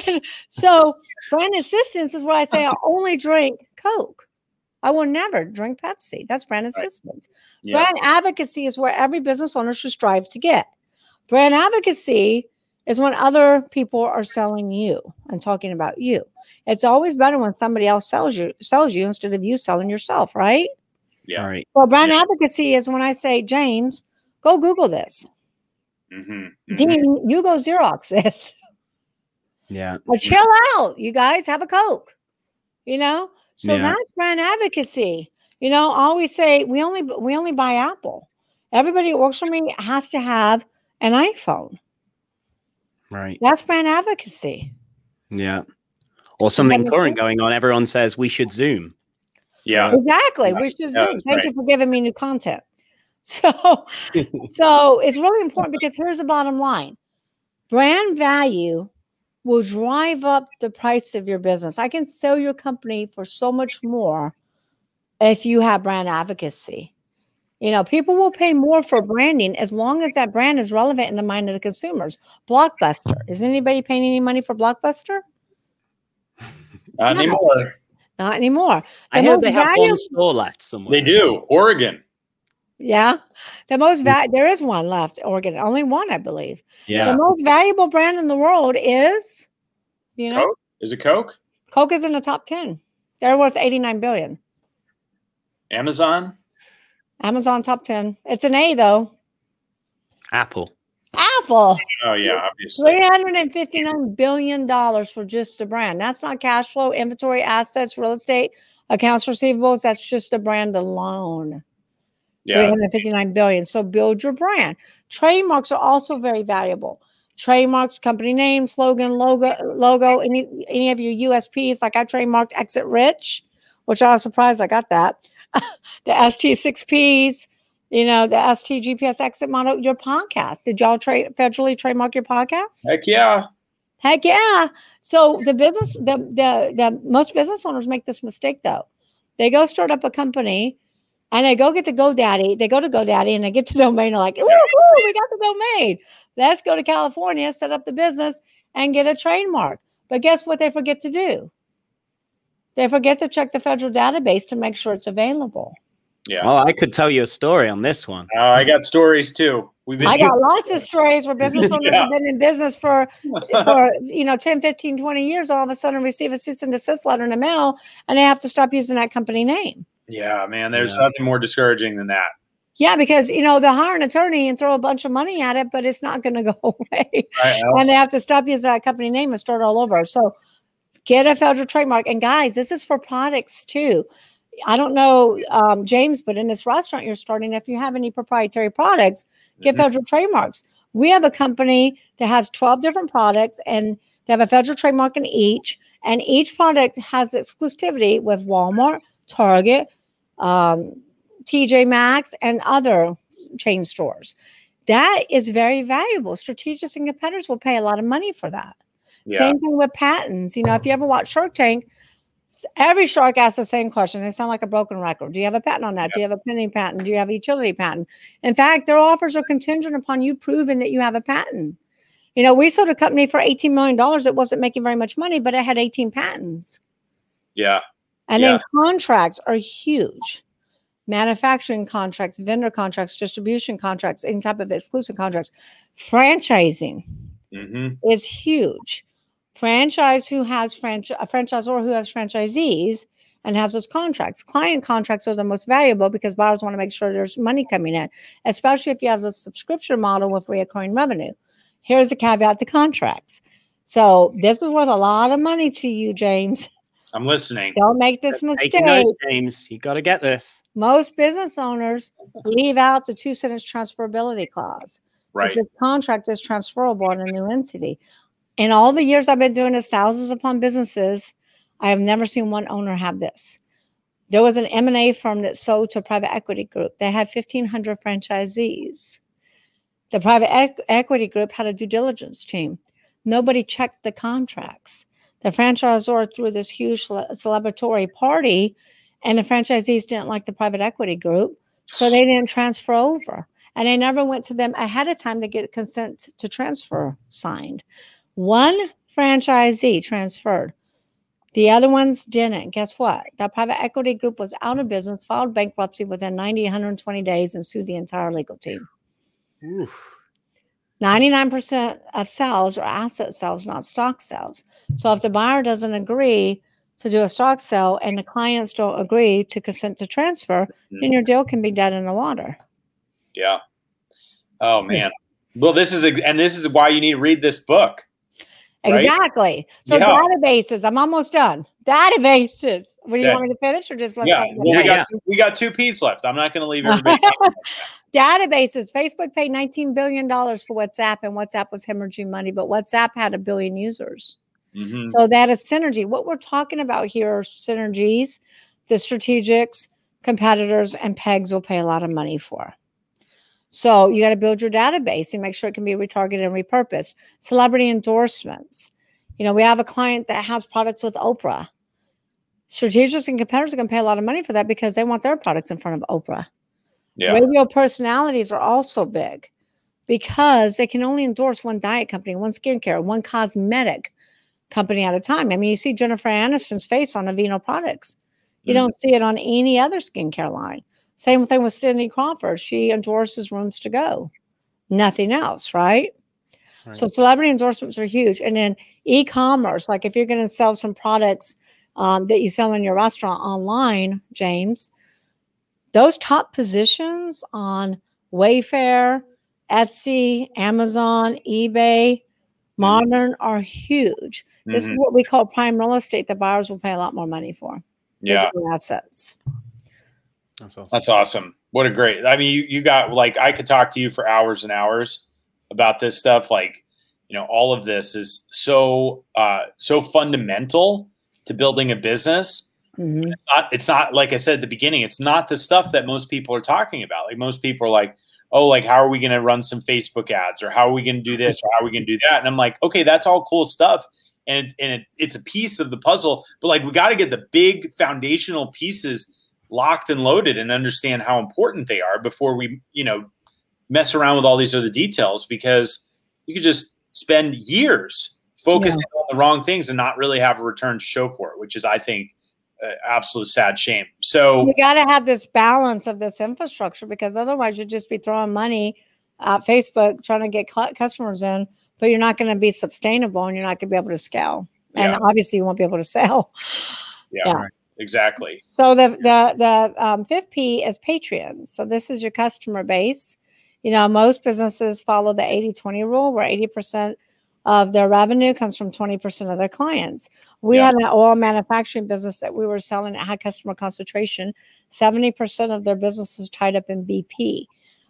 Speaker 3: and so brand insistence is where I say I only drink Coke. I will never drink Pepsi. That's brand insistence.
Speaker 1: Yeah.
Speaker 3: Brand advocacy is where every business owner should strive to get. Brand advocacy is when other people are selling you and talking about you. It's always better when somebody else sells you sells you instead of you selling yourself, right?
Speaker 1: Yeah.
Speaker 2: All right.
Speaker 3: So brand
Speaker 1: Yeah.
Speaker 3: advocacy is when I say, James, go Google this.
Speaker 1: Mm-hmm.
Speaker 3: Dean, you go Xerox this.
Speaker 2: Yeah.
Speaker 3: Or chill out. You guys have a Coke. You know? So
Speaker 2: Yeah.
Speaker 3: that's brand advocacy. You know, I always say we only we only buy Apple. Everybody that works for me has to have an iPhone.
Speaker 2: Right.
Speaker 3: That's brand advocacy.
Speaker 2: Yeah. Or something current going on. Everyone says we should Zoom.
Speaker 1: Yeah.
Speaker 3: Exactly.
Speaker 1: Right.
Speaker 3: We should
Speaker 1: Yeah,
Speaker 3: Zoom. Thank you for giving me new content. So so it's really important because here's the bottom line. Brand value will drive up the price of your business. I can sell your company for so much more if you have brand advocacy. You know, people will pay more for branding as long as that brand is relevant in the mind of the consumers. Blockbuster. Is anybody paying any money for Blockbuster?
Speaker 1: Not
Speaker 3: No.
Speaker 1: anymore.
Speaker 3: Not anymore.
Speaker 2: I heard they have
Speaker 3: valuable-
Speaker 2: one store left somewhere.
Speaker 1: They do. Oregon.
Speaker 3: Yeah. The most va- there is one left, Oregon. Only one, I believe.
Speaker 2: Yeah.
Speaker 3: The most valuable brand in the world is, you know,
Speaker 1: Coke? Is it Coke?
Speaker 3: Coke is in the top 10. They're worth 89 billion.
Speaker 1: Amazon?
Speaker 3: Amazon top 10. It's an A though.
Speaker 2: Apple.
Speaker 3: Apple.
Speaker 1: Oh yeah, obviously.
Speaker 3: $359 billion for just a brand. That's not cash flow, inventory, assets, real estate, accounts receivables. That's just a brand alone.
Speaker 1: Yeah.
Speaker 3: 359 billion. So build your brand. Trademarks are also very valuable. Trademarks, company name, slogan, logo, logo, any any of your USPs. Like I trademarked Exit Rich, which I was surprised I got that. the ST6Ps, you know, the ST GPS exit model, your podcast. Did y'all trade federally trademark your podcast?
Speaker 1: Heck yeah.
Speaker 3: Heck yeah. So the business, the the the most business owners make this mistake though. They go start up a company and they go get the GoDaddy. They go to GoDaddy and they get the domain. They're like, ooh, ooh, we got the domain. Let's go to California, set up the business, and get a trademark. But guess what they forget to do? They forget to check the federal database to make sure it's available.
Speaker 1: Yeah.
Speaker 2: Oh, I could tell you a story on this one.
Speaker 1: Oh, I got stories too. We've been
Speaker 3: I got lots of stories where business owners
Speaker 1: Yeah.
Speaker 3: have been in business for for you know 10 15 20 years all of a sudden receive a cease and desist letter in the mail and they have to stop using that company name
Speaker 1: Yeah, man. There's
Speaker 2: Yeah.
Speaker 1: nothing more discouraging than that.
Speaker 3: yeah because you know they'll hire an attorney and throw a bunch of money at it but it's not going to go away and they have to stop using that company name and start all over so get a federal trademark and guys this is for products too i don't know um, james but in this restaurant you're starting if you have any proprietary products get
Speaker 1: Mhm.
Speaker 3: federal trademarks. We have a company that has 12 different products and they have a federal trademark in each. And each product has exclusivity with Walmart, Target, um, TJ Maxx, and other chain stores. That is very valuable. Strategics and competitors will pay a lot of money for that.
Speaker 1: Yeah.
Speaker 3: Same thing with patents. You know, if you ever watch Shark Tank, every shark asks the same question. They sound like a broken record. Do you have a patent on that? Do you have a pending patent? Do you have a utility patent? In fact, their offers are contingent upon you proving that you have a patent. You know, we sold a company for $18 million that wasn't making very much money, but it had 18 patents.
Speaker 1: Yeah.
Speaker 3: And
Speaker 1: Yeah.
Speaker 3: then contracts are huge. Manufacturing contracts, vendor contracts, distribution contracts, any type of exclusive contracts. Franchising
Speaker 1: hmm
Speaker 3: is huge. Franchise who has franchise a franchisor who has franchisees and has those contracts. Client contracts are the most valuable because buyers want to make sure there's money coming in, especially if you have the subscription model with recurring revenue. Here's a caveat to contracts. So this is worth a lot of money to you, James.
Speaker 1: I'm listening.
Speaker 3: Don't make this
Speaker 2: Taking
Speaker 3: mistake.
Speaker 2: notes, James. You got to get this.
Speaker 3: Most business owners leave out the two sentence transferability clause.
Speaker 1: Right.
Speaker 3: This contract is transferable in a new entity. In all the years I've been doing this, thousands upon businesses, I have never seen one owner have this. There was an M&A firm that sold to a private equity group. They had 1,500 franchisees. The private equ- equity group had a due diligence team. Nobody checked the contracts. The franchisor threw this huge celebratory party, and the franchisees didn't like the private equity group, so they didn't transfer over and I never went to them ahead of time to get consent to transfer signed. One franchisee transferred. The other ones didn't. Guess what? That private equity group was out of business, filed bankruptcy within 90, 120 days, and sued the entire legal team.
Speaker 2: Oof.
Speaker 3: 99% of sales are asset sales, not stock sales. So if the buyer doesn't agree to do a stock sale and the clients don't agree to consent to transfer,
Speaker 1: Hmm.
Speaker 3: then your deal can be dead in the water.
Speaker 1: Yeah. Oh man. Well, this is a, and this is why you need to read this book. Right?
Speaker 3: Exactly. So
Speaker 1: Yeah.
Speaker 3: databases, I'm almost done. Databases. What do you
Speaker 1: Okay.
Speaker 3: want me to finish or just let's
Speaker 1: yeah. Well, we
Speaker 2: Yeah,
Speaker 1: got we got two P's left. I'm not going to leave everybody.
Speaker 3: databases. Facebook paid 19 billion dollars for WhatsApp, and WhatsApp was hemorrhaging money, but WhatsApp had a billion users.
Speaker 1: Mhm.
Speaker 3: So that is synergy. What we're talking about here are synergies, the strategics, competitors, and pegs will pay a lot of money for. So you got to build your database and make sure it can be retargeted and repurposed. Celebrity endorsements. You know, we have a client that has products with Oprah. Strategists and competitors are going to pay a lot of money for that because they want their products in front of Oprah.
Speaker 1: Yeah.
Speaker 3: Radio personalities are also big because they can only endorse one diet company, one skincare, one cosmetic company at a time. I mean, you see Jennifer Aniston's face on Aveeno products. You
Speaker 1: Mhm.
Speaker 3: don't see it on any other skincare line. Same thing with Cindy Crawford. She endorses rooms to go, nothing else, right? So celebrity endorsements are huge. And then e-commerce, like if you're going to sell some products um, that you sell in your restaurant online, James, those top positions on Wayfair, Etsy, Amazon, eBay, Modern are huge. This is
Speaker 1: Mhm.
Speaker 3: what we call prime real estate that buyers will pay a lot more money for.
Speaker 1: Yeah.
Speaker 3: Assets.
Speaker 2: That's awesome.
Speaker 1: That's awesome. What a great. I mean, you, you got like I could talk to you for hours and hours about this stuff. Like, you know, all of this is so uh so fundamental to building a business.
Speaker 3: Mhm.
Speaker 1: It's not it's not like I said at the beginning, it's not the stuff that most people are talking about. Like most people are like, "Oh, like how are we going to run some Facebook ads or how are we going to do this or how are we going to do that?" And I'm like, "Okay, that's all cool stuff." And and it, it's a piece of the puzzle, but like we got to get the big foundational pieces locked and loaded and understand how important they are before we, you know, mess around with all these other details because you could just spend years focusing on the wrong things and not really have a return to show for it, which is, I think, uh, absolute sad shame. So
Speaker 3: You got to have this balance of this infrastructure because otherwise you'd just be throwing money at Facebook trying to get cl- customers in, but you're not going to be sustainable and you're not going to be able to scale. And
Speaker 1: Yeah.
Speaker 3: obviously you won't be able to sell.
Speaker 1: yeah,
Speaker 3: Yeah.
Speaker 2: Right.
Speaker 1: Exactly.
Speaker 3: So the the the um, fifth P is patrons. So this is your customer base. You know, most businesses follow the 80-20 rule where 80% of their revenue comes from 20% of their clients. We
Speaker 1: Yeah.
Speaker 3: had an oil manufacturing business that we were selling that had customer concentration. 70% of their business was tied up in BP.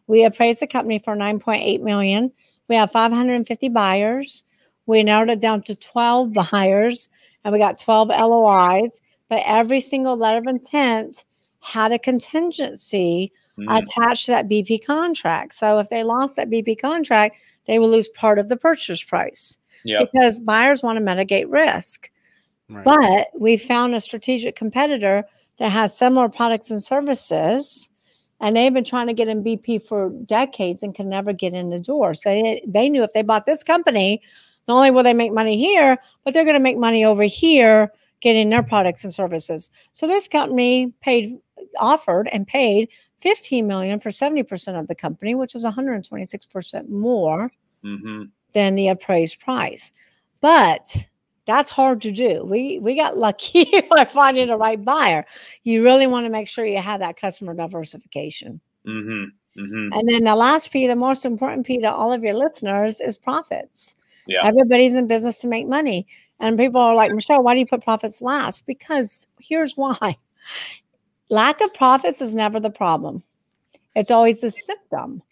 Speaker 3: We appraised the company for 9.8 million. We have 550 buyers. We narrowed it down to 12 buyers and we got 12 LOIs but every single letter of intent had a contingency
Speaker 1: Mhm.
Speaker 3: attached to that BP contract. So if they lost that BP contract, they will lose part of the purchase price
Speaker 1: Yep.
Speaker 3: because buyers want to mitigate risk.
Speaker 2: Right.
Speaker 3: But we found a strategic competitor that has similar products and services, and they've been trying to get in BP for decades and can never get in the door. So they, they knew if they bought this company, not only will they make money here, but they're going to make money over here getting their products and services. So this company paid, offered, and paid 15 million for 70% of the company, which is 126% more
Speaker 1: Mhm.
Speaker 3: than the appraised price. But that's hard to do. We we got lucky by finding the right buyer. You really want to make sure you have that customer diversification.
Speaker 1: Mhm. Mhm.
Speaker 3: And then the last P, the most important P to all of your listeners is profits.
Speaker 1: Yeah.
Speaker 3: Everybody's in business to make money. And people are like, Michelle, why do you put profits last? Because here's why. Lack of profits is never the problem. It's always the symptom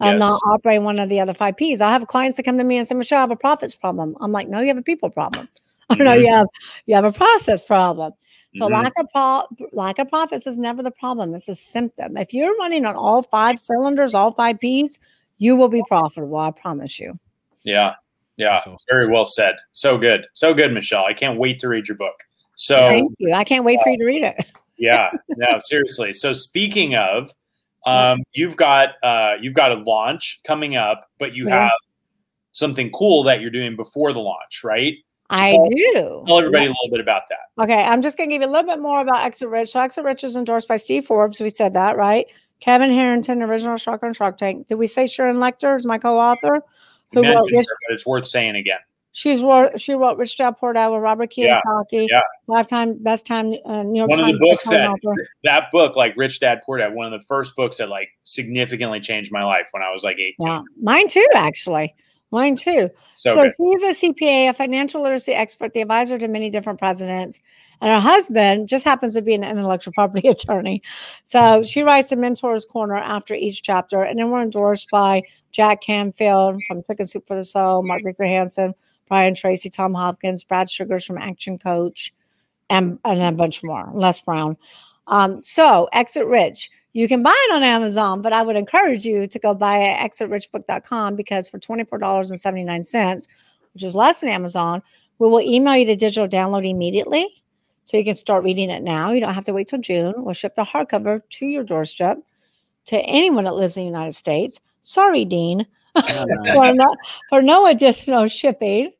Speaker 3: not
Speaker 1: Yes.
Speaker 3: operating one of the other five P's. I have clients that come to me and say, Michelle, I have a profits problem. I'm like, no, you have a people problem. I know
Speaker 1: Mhm.
Speaker 3: you have you have a process problem. So
Speaker 1: Mhm.
Speaker 3: lack of pro- lack of profits is never the problem. It's a symptom. If you're running on all five cylinders, all five P's, you will be profitable. I promise you.
Speaker 1: Yeah. Yeah.
Speaker 2: Awesome.
Speaker 1: Very well said. So good. So good, Michelle. I can't wait to read your book. So
Speaker 3: Thank you. I can't wait for you to read it.
Speaker 1: yeah, no, seriously. So speaking of, um, you've got uh, you've got a launch coming up, but you
Speaker 3: Yeah.
Speaker 1: have something cool that you're doing before the launch, right?
Speaker 3: I
Speaker 1: tell-
Speaker 3: do.
Speaker 1: Tell everybody a little bit about that.
Speaker 3: Okay, I'm just going to give you a little bit more about Exit Rich. So Exit Rich is endorsed by Steve Forbes. We said that, right? Kevin Harrington, original Shark on Shark Tank. Did we say Sharon Lechter is my co-author?
Speaker 1: You mentioned her, but it's worth saying again.
Speaker 3: She's wrote she wrote Rich Dad Poor Dad with Robert Kiyosaki.
Speaker 1: Yeah.
Speaker 3: Five best time uh, New York
Speaker 1: one
Speaker 3: Times
Speaker 1: of the books that
Speaker 3: author.
Speaker 1: that book, like Rich Dad Poor Dad, one of the first books that like significantly changed my life when I was like 18.
Speaker 3: Yeah, mine too, actually. Mine too.
Speaker 1: So,
Speaker 3: So, she's a CPA, a financial literacy expert, the advisor to many different presidents. And her husband just happens to be an intellectual property attorney. So she writes the Mentor's Corner after each chapter. And then we're endorsed by Jack Canfield from Chicken Soup for the Soul, Mark Victor Hansen, Brian Tracy, Tom Hopkins, Brad Sugars from Action Coach, and, and a bunch more, Les Brown. Um, so Exit Rich. You can buy it on Amazon, but I would encourage you to go buy it at exitrichbook.com because for $24.79, which is less than Amazon, we will email you the digital download immediately. So you can start reading it now. You don't have to wait till June. We'll ship the hardcover to your doorstep to anyone that lives in the United States. Sorry, Dean, for, no, for no additional shipping.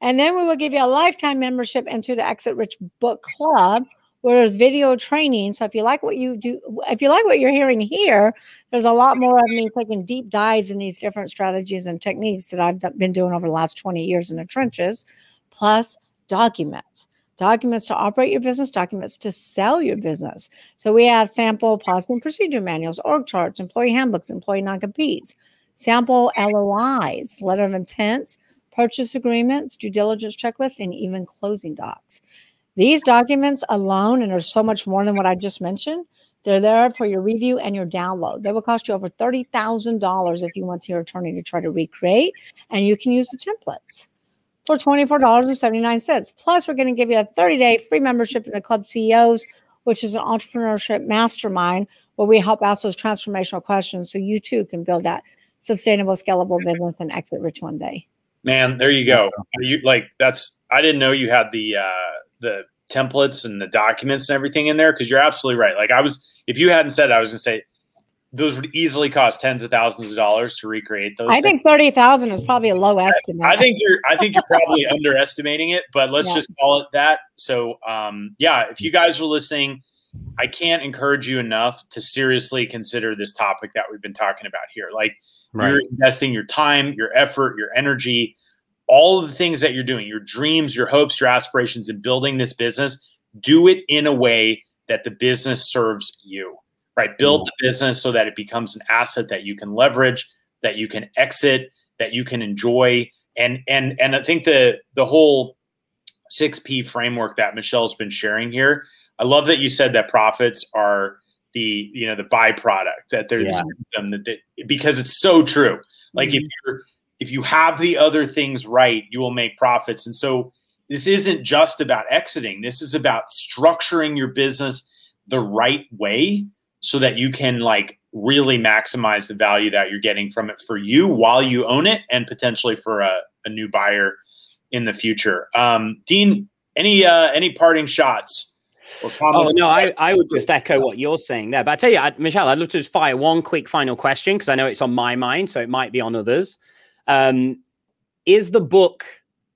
Speaker 3: And then we will give you a lifetime membership into the Exit Rich Book Club, where there's video training. So if you like what you do, if you like what you're hearing here, there's a lot more of me taking deep dives in these different strategies and techniques that I've been doing over the last 20 years in the trenches, plus documents. Documents to operate your business, documents to sell your business. So we have sample policy and procedure manuals, org charts, employee handbooks, employee non-competes, sample LOIs, letter of intents, purchase agreements, due diligence checklist, and even closing docs. These documents alone, and there's so much more than what I just mentioned, they're there for your review and your download. They will cost you over $30,000 if you went to your attorney to try to recreate, and you can use the templates for $24.79. Plus, we're going to give you a 30 day free membership in the Club CEOs, which is an entrepreneurship mastermind where we help ask those transformational questions so you too can build that sustainable, scalable business and exit rich one day.
Speaker 1: Man, there you go. You like that's I didn't know you had the uh the templates and the documents and everything in there because you're absolutely right. Like I was if you hadn't said that, I was gonna say those would easily cost tens of thousands of dollars to recreate those.
Speaker 3: I
Speaker 1: things.
Speaker 3: think 30,000 is probably a low estimate.
Speaker 1: I think you're I think you're probably underestimating it, but let's
Speaker 3: Yeah.
Speaker 1: just call it that. So um yeah, if you guys are listening, I can't encourage you enough to seriously consider this topic that we've been talking about here. Like you're investing your time, your effort, your energy, all of the things that you're doing, your dreams, your hopes, your aspirations in building this business, do it in a way that the business serves you. Right? Build mm-hmm. the business so that it becomes an asset that you can leverage, that you can exit, that you can enjoy. And and and I think the the whole 6P framework that Michelle's been sharing here, I love that you said that profits are the you know the byproduct that they're the
Speaker 2: Yeah.
Speaker 1: that they, because it's so true. Like if mm-hmm. you're if you have the other things right, you will make profits. And so this isn't just about exiting. This is about structuring your business the right way so that you can like really maximize the value that you're getting from it for you while you own it and potentially for a, a new buyer in the future. Um, Dean, any uh, any parting shots
Speaker 2: Oh no, I, I would just echo what you're saying there. But I tell you, I, Michelle, I'd love to just fire one quick final question because I know it's on my mind, so it might be on others. Um, is the book,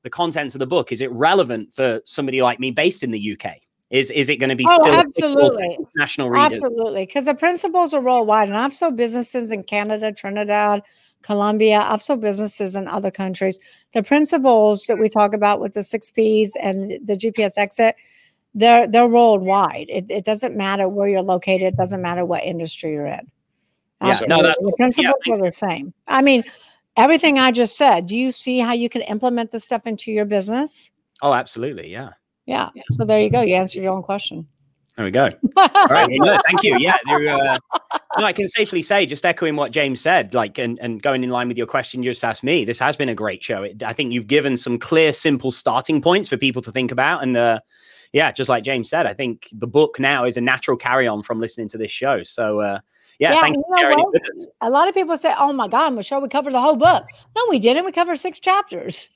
Speaker 2: the contents of the book, is it relevant for somebody like me based in the UK? Is is it going to be
Speaker 3: Oh,
Speaker 2: still
Speaker 3: absolutely.
Speaker 2: national readers?
Speaker 3: Absolutely. Because the principles are worldwide. And I've sold businesses in Canada, Trinidad, Colombia. I've sold businesses in other countries. The principles that we talk about with the six P's and the GPS exit, they're they're worldwide. It, it doesn't matter where you're located, it doesn't matter what industry you're in.
Speaker 2: Yeah, no,
Speaker 3: Absolutely. the principles are the same. I mean, everything I just said, do you see how you can implement this stuff into your business?
Speaker 2: Oh, absolutely. Yeah.
Speaker 3: Yeah. So there you go. You answered your own question.
Speaker 2: There we go. All right. no, thank you. Yeah. there, Uh, no, I can safely say, just echoing what James said, like, and, and going in line with your question you just asked me, this has been a great show. It, I think you've given some clear, simple starting points for people to think about. And uh, yeah, just like James said, I think the book now is a natural carry on from listening to this show. So uh, yeah,
Speaker 3: Yeah,
Speaker 2: thank
Speaker 3: you
Speaker 2: you for
Speaker 3: know
Speaker 2: sharing it
Speaker 3: what?
Speaker 2: with us.
Speaker 3: a lot of people say, "Oh my God, Michelle, we covered the whole book." No, we didn't. We covered six chapters.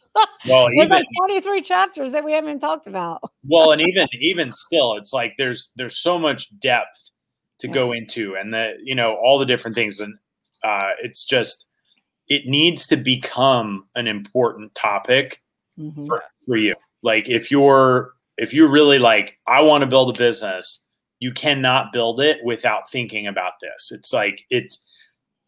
Speaker 1: Well,
Speaker 3: There's
Speaker 1: even,
Speaker 3: like 23 chapters that we haven't talked about.
Speaker 1: well, and even even still, it's like there's there's so much depth to
Speaker 3: Yeah.
Speaker 1: go into, and the you know all the different things, and uh, it's just it needs to become an important topic
Speaker 3: Mhm.
Speaker 1: for, for you. Like if you're if you're really like I want to build a business, you cannot build it without thinking about this. It's like it's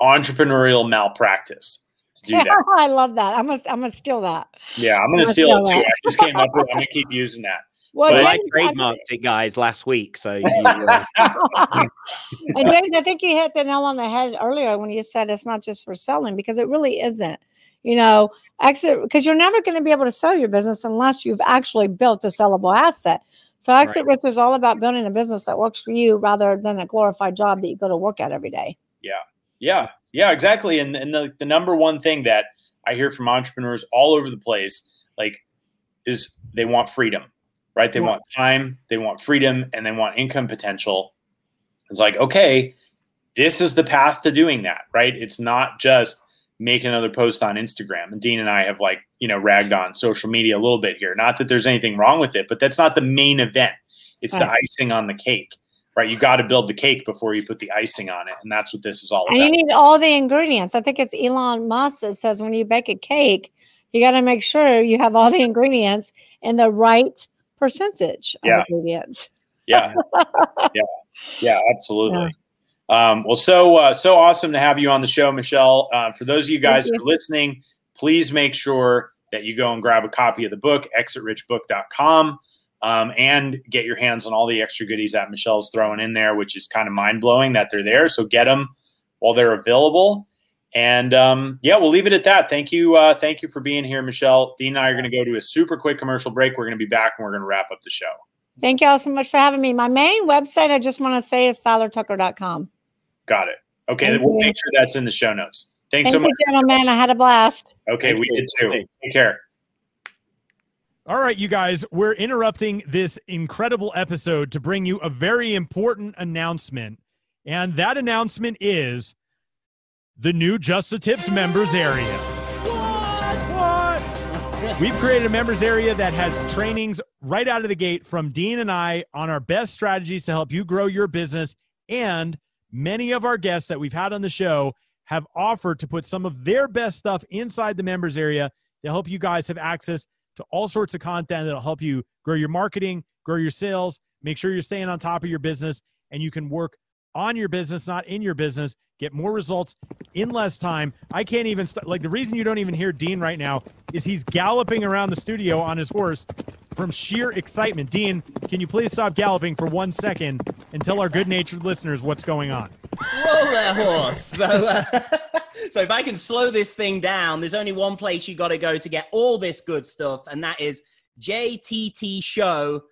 Speaker 1: entrepreneurial malpractice do that.
Speaker 3: I love that. I'm gonna I'm gonna steal that.
Speaker 1: Yeah, I'm gonna
Speaker 3: Let's
Speaker 1: steal
Speaker 3: do
Speaker 1: it too.
Speaker 3: it.
Speaker 1: I just came up with. I'm gonna keep using that.
Speaker 3: Well,
Speaker 1: But
Speaker 2: I
Speaker 3: James,
Speaker 2: trademarked it, guys, last week. So, you, uh,
Speaker 3: and James, I think you hit the nail on the head earlier when you said it's not just for selling because it really isn't. You know, exit because you're never going to be able to sell your business unless you've actually built a sellable asset. So, exit rich is all about building a business that works for you rather than a glorified job that you go to work at every day.
Speaker 1: Yeah, yeah, exactly. And and the, the number one thing that I hear from entrepreneurs all over the place, like, is they want freedom, right? They
Speaker 3: Yeah.
Speaker 1: want time, they want freedom, and they want income potential. It's like, okay, this is the path to doing that, right? It's not just make another post on Instagram. And Dean and I have like, you know, ragged on social media a little bit here. Not that there's anything wrong with it, but that's not the main event. It's the icing on the cake, right? You got to build the cake before you put the icing on it. And that's what this is all about.
Speaker 3: And you need all the ingredients. I think it's Elon Musk that says when you bake a cake, you got to make sure you have all the ingredients in the right percentage of
Speaker 1: Yeah.
Speaker 3: ingredients.
Speaker 1: yeah yeah yeah absolutely um, well so uh, so awesome to have you on the show michelle uh, for those of you guys
Speaker 3: Thank
Speaker 1: who are listening please make sure that you go and grab a copy of the book exitrichbook.com um, and get your hands on all the extra goodies that michelle's throwing in there which is kind of mind-blowing that they're there so get them while they're available and um, yeah we'll leave it at that thank you uh, thank you for being here michelle dean and i are going to go to a super quick commercial break we're going to be back and we're going to wrap up the show
Speaker 3: Thank you all so much for having me. My main website, I just want to say, is seilertucker.com.
Speaker 1: Got it. Okay,
Speaker 3: Thank
Speaker 1: we'll
Speaker 3: you.
Speaker 1: make sure that's in the show notes. Thanks
Speaker 3: Thank
Speaker 1: so much.
Speaker 3: you, gentlemen. I had a blast.
Speaker 1: Okay,
Speaker 2: Thank
Speaker 1: we
Speaker 2: you.
Speaker 1: did too. Take care.
Speaker 4: All right, you guys, we're interrupting this incredible episode to bring you a very important announcement. And that announcement is the new Just the Tips members area. What? What? We've created a members area that has trainings right out of the gate from Dean and I on our best strategies to help you grow your business. And many of our guests that we've had on the show have offered to put some of their best stuff inside the members area to help you guys have access to all sorts of content that'll help you grow your marketing, grow your sales, make sure you're staying on top of your business, and you can work on your business, not in your business, get more results in less time. I can't even, st- like, the reason you don't even hear Dean right now is he's galloping around the studio on his horse from sheer excitement. Dean, can you please stop galloping for one second and tell our good natured listeners what's going on?
Speaker 2: Whoa there, horse. So, uh, so if I can slow this thing down, there's only one place you got to go to get all this good stuff, and that is jttshow.com.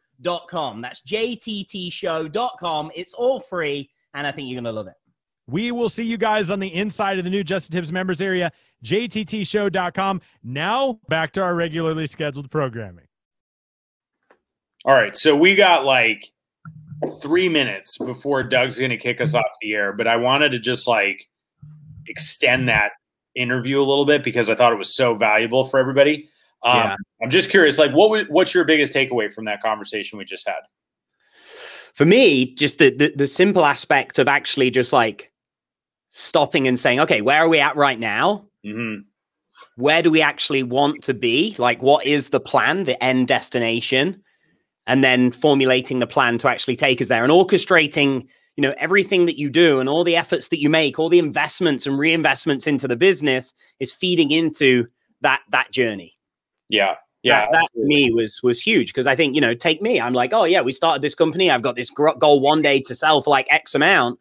Speaker 2: That's jttshow.com. It's all free, and I think you're going to love it.
Speaker 4: We will see you guys on the inside of the new Just the Tips members area, jttshow.com. Now, back to our regularly scheduled programming.
Speaker 1: All right, so we got like three minutes before Doug's going to kick us off the air, but I wanted to just like extend that interview a little bit because I thought it was so valuable for everybody. Um,
Speaker 2: Yeah.
Speaker 1: I'm just curious, like, what was, what's your biggest takeaway from that conversation we just had?
Speaker 2: For me, just the, the the simple aspect of actually just like stopping and saying, okay, where are we at right now?
Speaker 1: hmm
Speaker 2: where do we actually want to be? Like, what is the plan, the end destination? And then formulating the plan to actually take us there and orchestrating, you know, everything that you do and all the efforts that you make, all the investments and reinvestments into the business is feeding into that that journey.
Speaker 1: Yeah, yeah,
Speaker 2: that, that for me was was huge because I think you know, take me. I'm like, oh yeah, we started this company. I've got this goal one day to sell for like X amount,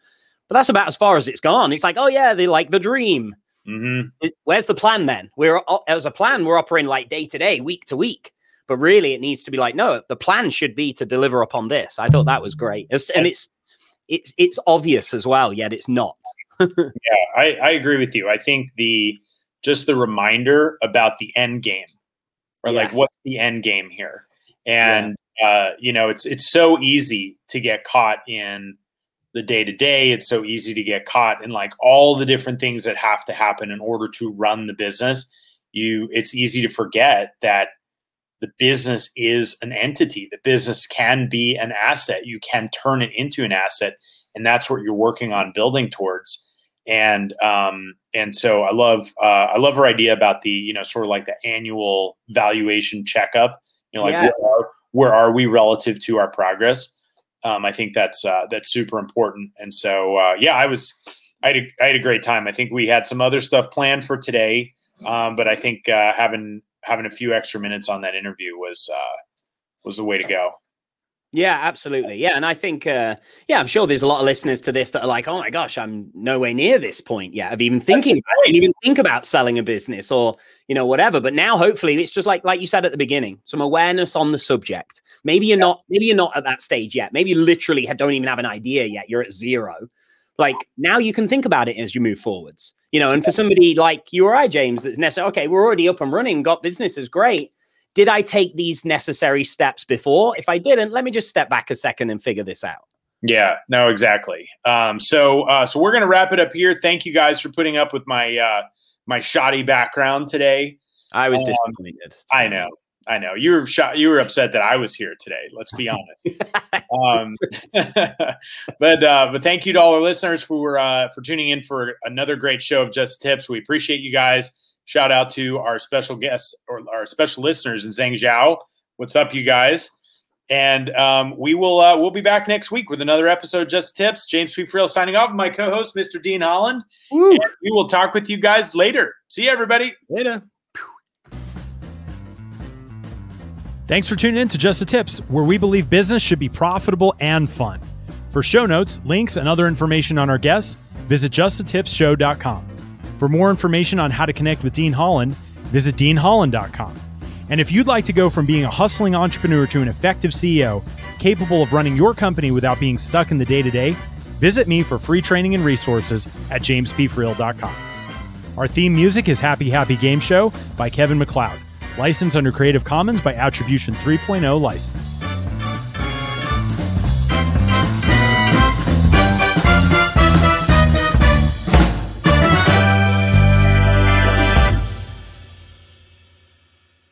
Speaker 2: but that's about as far as it's gone. It's like, oh yeah, they like the dream
Speaker 1: hmm
Speaker 2: it- where's the plan then? We're as a plan, we're operating like day to day, week to week. But really, it needs to be like, no, the plan should be to deliver upon this. I thought that was great, It's- and it's it's it's obvious as well, yet it's not.
Speaker 1: Yeah, I, I agree with you. I think the just the reminder about the end game, or like what's the end game here, and uh, you know, it's it's so easy to get caught in the day to day. It's so easy to get caught in like all the different things that have to happen in order to run the business. You, it's easy to forget that the business is an entity. The business can be an asset. You can turn it into an asset, and that's what you're working on building towards and um, and so I love uh, I love her idea about the you know sort of like the annual valuation checkup. You know, like
Speaker 2: Yeah.
Speaker 1: where, are, where are we relative to our progress? Um, I think that's uh, that's super important. And so uh, yeah, I was I had a, I had a great time. I think we had some other stuff planned for today. Um, but I think uh, having having a few extra minutes on that interview was uh, was the way to go.
Speaker 2: Yeah, absolutely. Yeah, and I think, uh, yeah, I'm sure there's a lot of listeners to this that are like, "Oh my gosh, I'm nowhere near this point yet of even thinking. I didn't even think about selling a business or you know whatever." But now, hopefully, it's just like like you said at the beginning, some awareness on the subject. Maybe you're not, maybe you're not at that stage yet. Maybe you literally don't even have an idea yet. You're at zero. Like now, you can think about it as you move forwards. You know, and for somebody like you or I, James, that's necessary. Okay, we're already up and running, got businesses, great did I take these necessary steps before? If I didn't, let me just step back a second and figure this out.
Speaker 1: Yeah, no, exactly. Um, so, uh, so we're gonna wrap it up here. Thank you guys for putting up with my uh, my shoddy background today.
Speaker 2: I was um, disappointed.
Speaker 1: I know, I know. You were shot. You were upset that I was here today. Let's be honest. um, but uh, but thank you to all our listeners for uh, for tuning in for another great show of Just Tips. We appreciate you guys. Shout out to our special guests or our special listeners in Zhang Zhao. What's up, you guys? And um, we will uh, we'll be back next week with another episode Just Tips. James P. Friel signing off. My co-host, Mr. Dean Holland. we will talk with you guys later. See you, everybody.
Speaker 2: Later.
Speaker 4: Thanks for tuning in to Just the Tips, where we believe business should be profitable and fun. For show notes, links, and other information on our guests, visit justthetipsshow.com. For more information on how to connect with Dean Holland, visit deanholland.com. And if you'd like to go from being a hustling entrepreneur to an effective CEO capable of running your company without being stuck in the day to day, visit me for free training and resources at jamespfriel.com. Our theme music is Happy Happy Game Show by Kevin MacLeod, licensed under Creative Commons by Attribution 3.0 license.